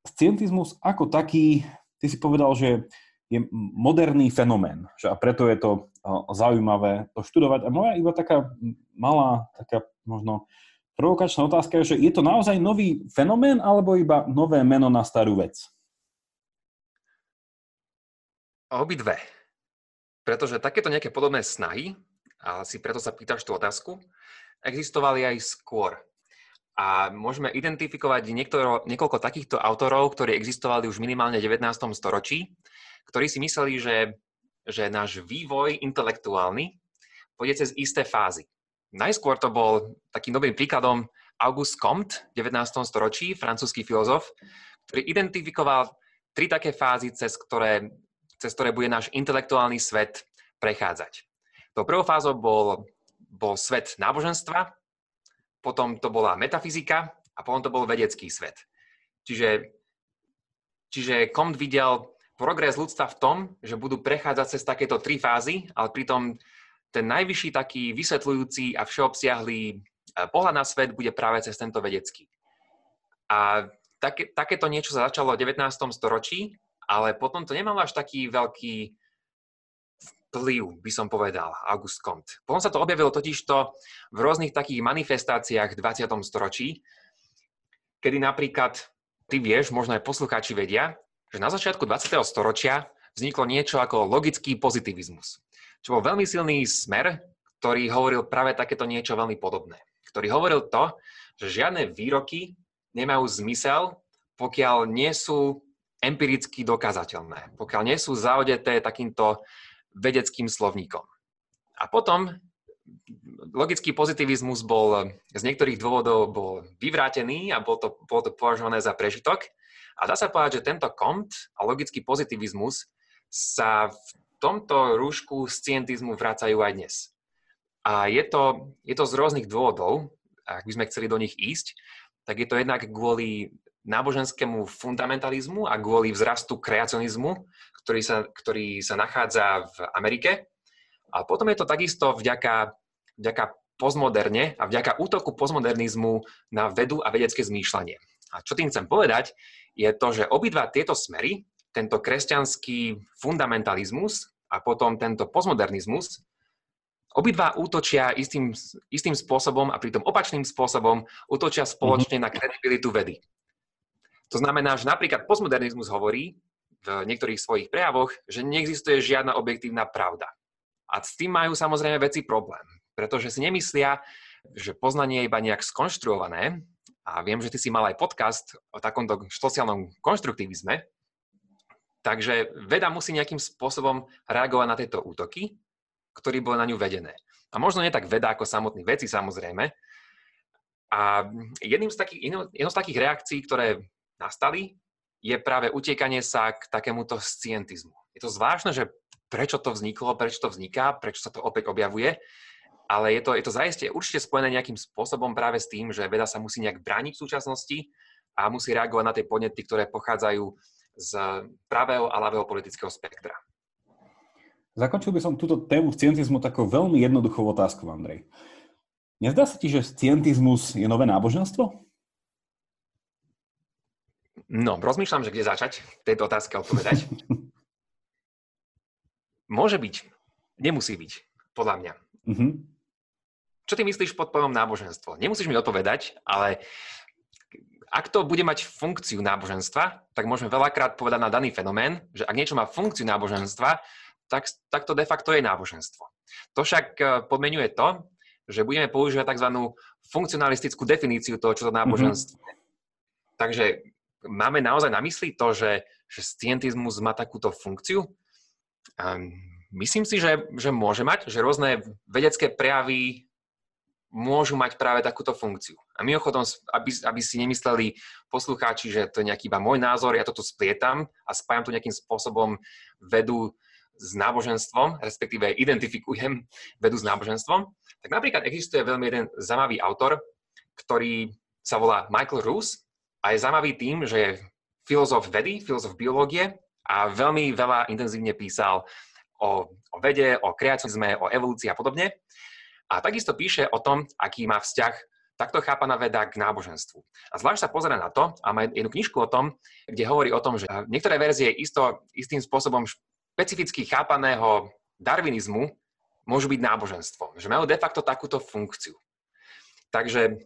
scientizmus ako taký, ty si povedal, že je moderný fenomén, že a preto je to uh, zaujímavé to študovať. A moja iba taká malá, taká možno provokačná otázka je, že je to naozaj nový fenomén alebo iba nové meno na starú vec? Obidve. Pretože takéto nejaké podobné snahy, a si preto sa pýtaš tú otázku, existovali aj skôr. A môžeme identifikovať niektoro, niekoľko takýchto autorov, ktorí existovali už minimálne v 19. storočí, ktorí si mysleli, že, že náš vývoj intelektuálny pôjde cez isté fázy. Najskôr to bol takým dobrým príkladom Auguste Comte v 19. storočí, francúzsky filozof, ktorý identifikoval tri také fázy, cez ktoré, cez ktoré bude náš intelektuálny svet prechádzať. To prvou fázou bol, bol svet náboženstva, potom to bola metafyzika a potom to bol vedecký svet. Čiže, čiže Comte videl progres ľudstva v tom, že budú prechádzať cez takéto tri fázy, ale pritom ten najvyšší taký vysvetľujúci a všeobsiahlý e, pohľad na svet bude práve cez tento vedecký. A také, takéto niečo sa začalo v 19. storočí, ale potom to nemalo až taký veľký vplyv, by som povedal, August Comte. Potom sa to objavilo totižto v rôznych takých manifestáciách v 20. storočí, kedy napríklad, ty vieš, možno aj poslucháči vedia, že na začiatku 20. storočia vzniklo niečo ako logický pozitivizmus čo bol veľmi silný smer, ktorý hovoril práve takéto niečo veľmi podobné. Ktorý hovoril to, že žiadne výroky nemajú zmysel, pokiaľ nie sú empiricky dokázateľné, pokiaľ nie sú zaudeté takýmto vedeckým slovníkom. A potom logický pozitivizmus bol z niektorých dôvodov bol vyvrátený a bol to, bolo to považované za prežitok. A dá sa povedať, že tento kont a logický pozitivizmus sa v tomto rúšku scientizmu vracajú aj dnes. A je to, je to z rôznych dôvodov, ak by sme chceli do nich ísť, tak je to jednak kvôli náboženskému fundamentalizmu a kvôli vzrastu kreacionizmu, ktorý sa, ktorý sa nachádza v Amerike. A potom je to takisto vďaka, vďaka postmoderne a vďaka útoku postmodernizmu na vedu a vedecké zmýšľanie. A čo tým chcem povedať, je to, že obidva tieto smery tento kresťanský fundamentalizmus a potom tento postmodernizmus, obidva útočia istým, istým spôsobom a pritom opačným spôsobom útočia spoločne mm-hmm. na kredibilitu vedy. To znamená, že napríklad postmodernizmus hovorí v niektorých svojich prejavoch, že neexistuje žiadna objektívna pravda. A s tým majú samozrejme veci problém, pretože si nemyslia, že poznanie je iba nejak skonštruované, a viem, že ty si mal aj podcast o takomto sociálnom konštruktivizme, Takže veda musí nejakým spôsobom reagovať na tieto útoky, ktoré boli na ňu vedené. A možno nie tak veda ako samotní veci, samozrejme. A jedným z takých, jednou z takých reakcií, ktoré nastali, je práve utiekanie sa k takémuto scientizmu. Je to zvláštne, že prečo to vzniklo, prečo to vzniká, prečo sa to opäť objavuje, ale je to, je to zaiste určite spojené nejakým spôsobom práve s tým, že veda sa musí nejak brániť v súčasnosti a musí reagovať na tie podnety, ktoré pochádzajú z pravého a ľavého politického spektra. Zakončil by som túto tému scientizmu takou veľmi jednoduchou otázkou, Andrej. Nezdá sa ti, že scientizmus je nové náboženstvo? No, rozmýšľam, že kde začať tejto otázke odpovedať. Môže byť, nemusí byť, podľa mňa. Uh-huh. Čo ty myslíš pod pojmom náboženstvo? Nemusíš mi odpovedať, ale ak to bude mať funkciu náboženstva, tak môžeme veľakrát povedať na daný fenomén, že ak niečo má funkciu náboženstva, tak, tak to de facto je náboženstvo. To však e, pomenuje to, že budeme používať tzv. funkcionalistickú definíciu toho, čo to náboženstvo mm-hmm. je. Takže máme naozaj na mysli to, že, že scientizmus má takúto funkciu? Um, myslím si, že, že môže mať, že rôzne vedecké prejavy môžu mať práve takúto funkciu. A mimochodom, aby, aby si nemysleli poslucháči, že to je nejaký iba môj názor, ja to tu splietam a spájam tu nejakým spôsobom vedu s náboženstvom, respektíve identifikujem vedu s náboženstvom, tak napríklad existuje veľmi jeden zaujímavý autor, ktorý sa volá Michael Roos a je zaujímavý tým, že je filozof vedy, filozof biológie a veľmi veľa intenzívne písal o, o vede, o kreacionizme, o evolúcii a podobne. A takisto píše o tom, aký má vzťah takto chápaná veda k náboženstvu. A zvlášť sa pozera na to, a má jednu knižku o tom, kde hovorí o tom, že niektoré verzie isto, istým spôsobom špecificky chápaného darwinizmu môžu byť náboženstvom. Že majú de facto takúto funkciu. Takže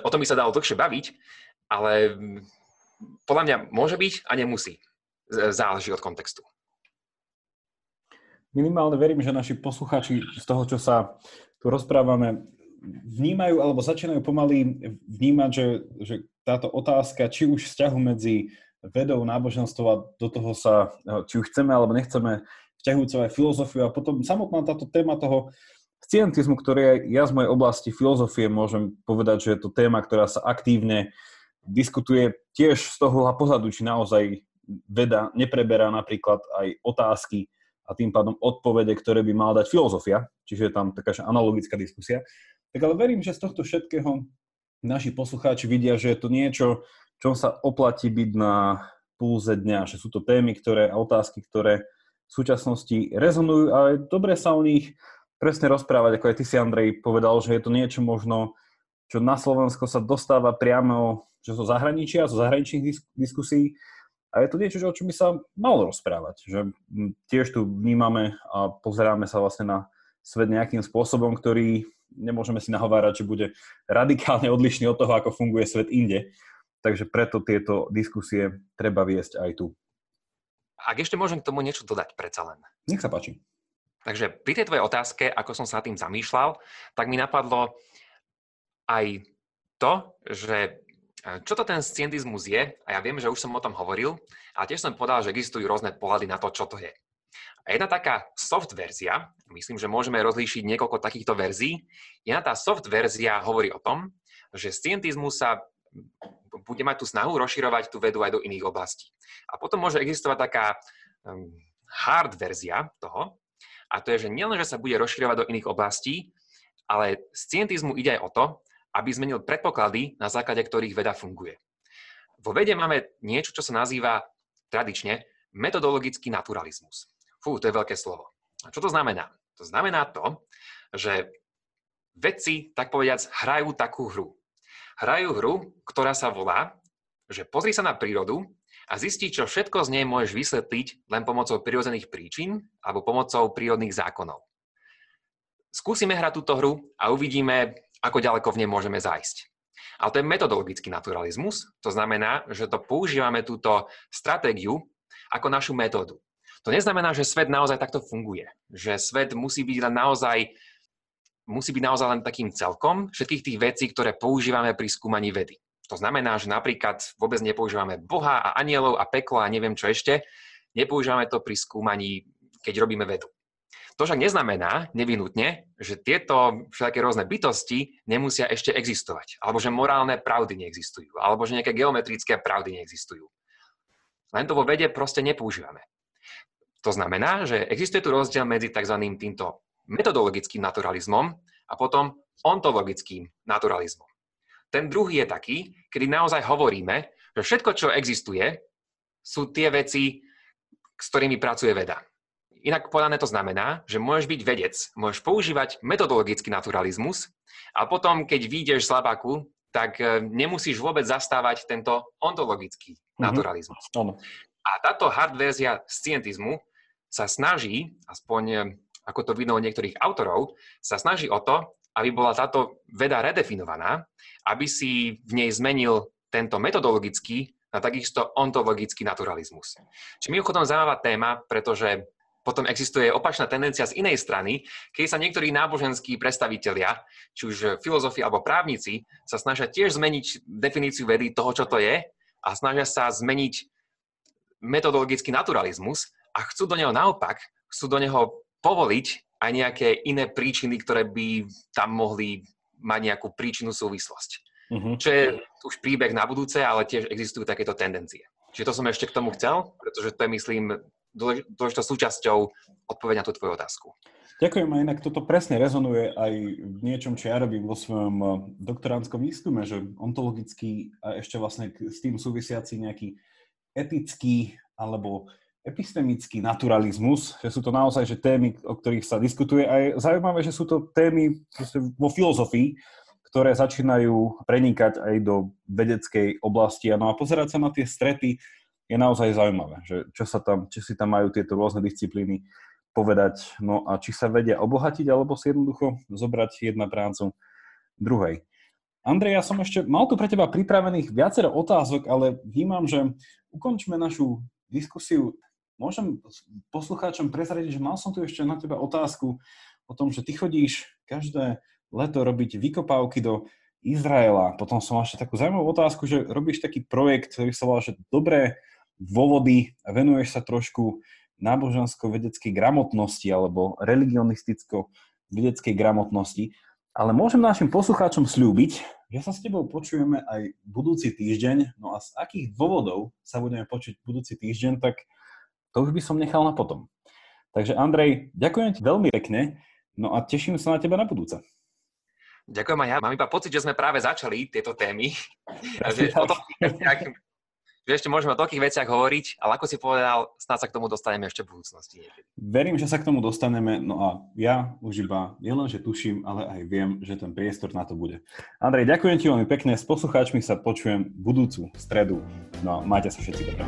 o tom by sa dalo dlhšie baviť, ale podľa mňa môže byť a nemusí. Záleží od kontextu. Minimálne verím, že naši poslucháči z toho, čo sa tu rozprávame, vnímajú alebo začínajú pomaly vnímať, že, že táto otázka, či už vzťahu medzi vedou, náboženstvom a do toho sa, či už chceme alebo nechceme, vzťahujúce aj filozofiu. A potom samotná táto téma toho scientizmu, ktorý ja z mojej oblasti filozofie môžem povedať, že je to téma, ktorá sa aktívne diskutuje tiež z toho pohľadu, či naozaj veda nepreberá napríklad aj otázky a tým pádom odpovede, ktoré by mala dať filozofia, čiže je tam taká analogická diskusia. Tak ale verím, že z tohto všetkého naši poslucháči vidia, že je to niečo, čom sa oplatí byť na púze dňa, že sú to témy ktoré, a otázky, ktoré v súčasnosti rezonujú a je dobre sa o nich presne rozprávať, ako aj ty si, Andrej, povedal, že je to niečo možno, čo na Slovensko sa dostáva priamo že zo zahraničia, zo zahraničných disk- diskusí. A je to niečo, o čom by sa malo rozprávať. Že tiež tu vnímame a pozeráme sa vlastne na svet nejakým spôsobom, ktorý nemôžeme si nahovárať, že bude radikálne odlišný od toho, ako funguje svet inde. Takže preto tieto diskusie treba viesť aj tu. Ak ešte môžem k tomu niečo dodať, predsa len. Nech sa páči. Takže pri tej tvojej otázke, ako som sa tým zamýšľal, tak mi napadlo aj to, že čo to ten scientizmus je, a ja viem, že už som o tom hovoril, a tiež som povedal, že existujú rôzne pohľady na to, čo to je. A jedna taká soft verzia, myslím, že môžeme rozlíšiť niekoľko takýchto verzií, jedna tá soft verzia hovorí o tom, že scientizmus sa bude mať tú snahu rozširovať tú vedu aj do iných oblastí. A potom môže existovať taká hard verzia toho, a to je, že nielen, že sa bude rozširovať do iných oblastí, ale scientizmu ide aj o to, aby zmenil predpoklady, na základe ktorých veda funguje. Vo vede máme niečo, čo sa nazýva tradične metodologický naturalizmus. Fú, to je veľké slovo. A čo to znamená? To znamená to, že vedci, tak povediac, hrajú takú hru. Hrajú hru, ktorá sa volá, že pozri sa na prírodu a zistí, čo všetko z nej môžeš vysvetliť len pomocou prirodzených príčin alebo pomocou prírodných zákonov. Skúsime hrať túto hru a uvidíme, ako ďaleko v nej môžeme zájsť. Ale to je metodologický naturalizmus, to znamená, že to používame túto stratégiu ako našu metódu. To neznamená, že svet naozaj takto funguje. Že svet musí byť len naozaj musí byť naozaj len takým celkom všetkých tých vecí, ktoré používame pri skúmaní vedy. To znamená, že napríklad vôbec nepoužívame Boha a anielov a peklo a neviem čo ešte. Nepoužívame to pri skúmaní, keď robíme vedu. To však neznamená nevinutne, že tieto všetké rôzne bytosti nemusia ešte existovať, alebo že morálne pravdy neexistujú, alebo že nejaké geometrické pravdy neexistujú. Len to vo vede proste nepoužívame. To znamená, že existuje tu rozdiel medzi tzv. týmto metodologickým naturalizmom a potom ontologickým naturalizmom. Ten druhý je taký, kedy naozaj hovoríme, že všetko, čo existuje, sú tie veci, s ktorými pracuje veda. Inak povedané to znamená, že môžeš byť vedec, môžeš používať metodologický naturalizmus a potom, keď vyjdeš z labaku, tak e, nemusíš vôbec zastávať tento ontologický mm-hmm. naturalizmus. Ano. A táto hard verzia scientizmu sa snaží, aspoň e, ako to vidno niektorých autorov, sa snaží o to, aby bola táto veda redefinovaná, aby si v nej zmenil tento metodologický na takisto ontologický naturalizmus. Čiže mimochodom zaujímavá téma, pretože potom existuje opačná tendencia z inej strany, keď sa niektorí náboženskí predstavitelia, či už filozofi alebo právnici, sa snažia tiež zmeniť definíciu vedy toho, čo to je a snažia sa zmeniť metodologický naturalizmus a chcú do neho naopak, chcú do neho povoliť aj nejaké iné príčiny, ktoré by tam mohli mať nejakú príčinu súvislosť. Uh-huh. Čo je už príbeh na budúce, ale tiež existujú takéto tendencie. Čiže to som ešte k tomu chcel, pretože to je, myslím, dôležitou súčasťou odpoveď na tú tvoju otázku. Ďakujem a inak toto presne rezonuje aj v niečom, čo ja robím vo svojom eh, doktoránskom výskume, že ontologický a ešte vlastne s tým súvisiaci nejaký etický alebo epistemický naturalizmus, že sú to naozaj že témy, o ktorých sa diskutuje. A je zaujímavé, že sú to témy vo filozofii, ktoré začínajú prenikať aj do vedeckej oblasti. No a pozerať sa na tie strety je naozaj zaujímavé, že čo, sa tam, či si tam majú tieto rôzne disciplíny povedať, no a či sa vedia obohatiť, alebo si jednoducho zobrať jedna prácu druhej. Andrej, ja som ešte mal tu pre teba pripravených viacero otázok, ale vnímam, že ukončíme našu diskusiu. Môžem poslucháčom prezradiť, že mal som tu ešte na teba otázku o tom, že ty chodíš každé leto robiť vykopávky do Izraela. Potom som mal ešte takú zaujímavú otázku, že robíš taký projekt, ktorý sa volá, že dobré dôvody venuješ sa trošku nábožensko-vedeckej gramotnosti alebo religionisticko-vedeckej gramotnosti. Ale môžem našim poslucháčom slúbiť, že sa s tebou počujeme aj budúci týždeň. No a z akých dôvodov sa budeme počuť budúci týždeň, tak to už by som nechal na potom. Takže Andrej, ďakujem ti veľmi pekne, no a teším sa na teba na budúce. Ďakujem aj ja. Mám iba pocit, že sme práve začali tieto témy. že o tom, že ešte môžeme o toľkých veciach hovoriť, ale ako si povedal, snáď sa k tomu dostaneme ešte v budúcnosti. Verím, že sa k tomu dostaneme, no a ja už iba nielen, že tuším, ale aj viem, že ten priestor na to bude. Andrej, ďakujem ti veľmi pekne, s poslucháčmi sa počujem budúcu stredu, no a majte sa všetci dobré.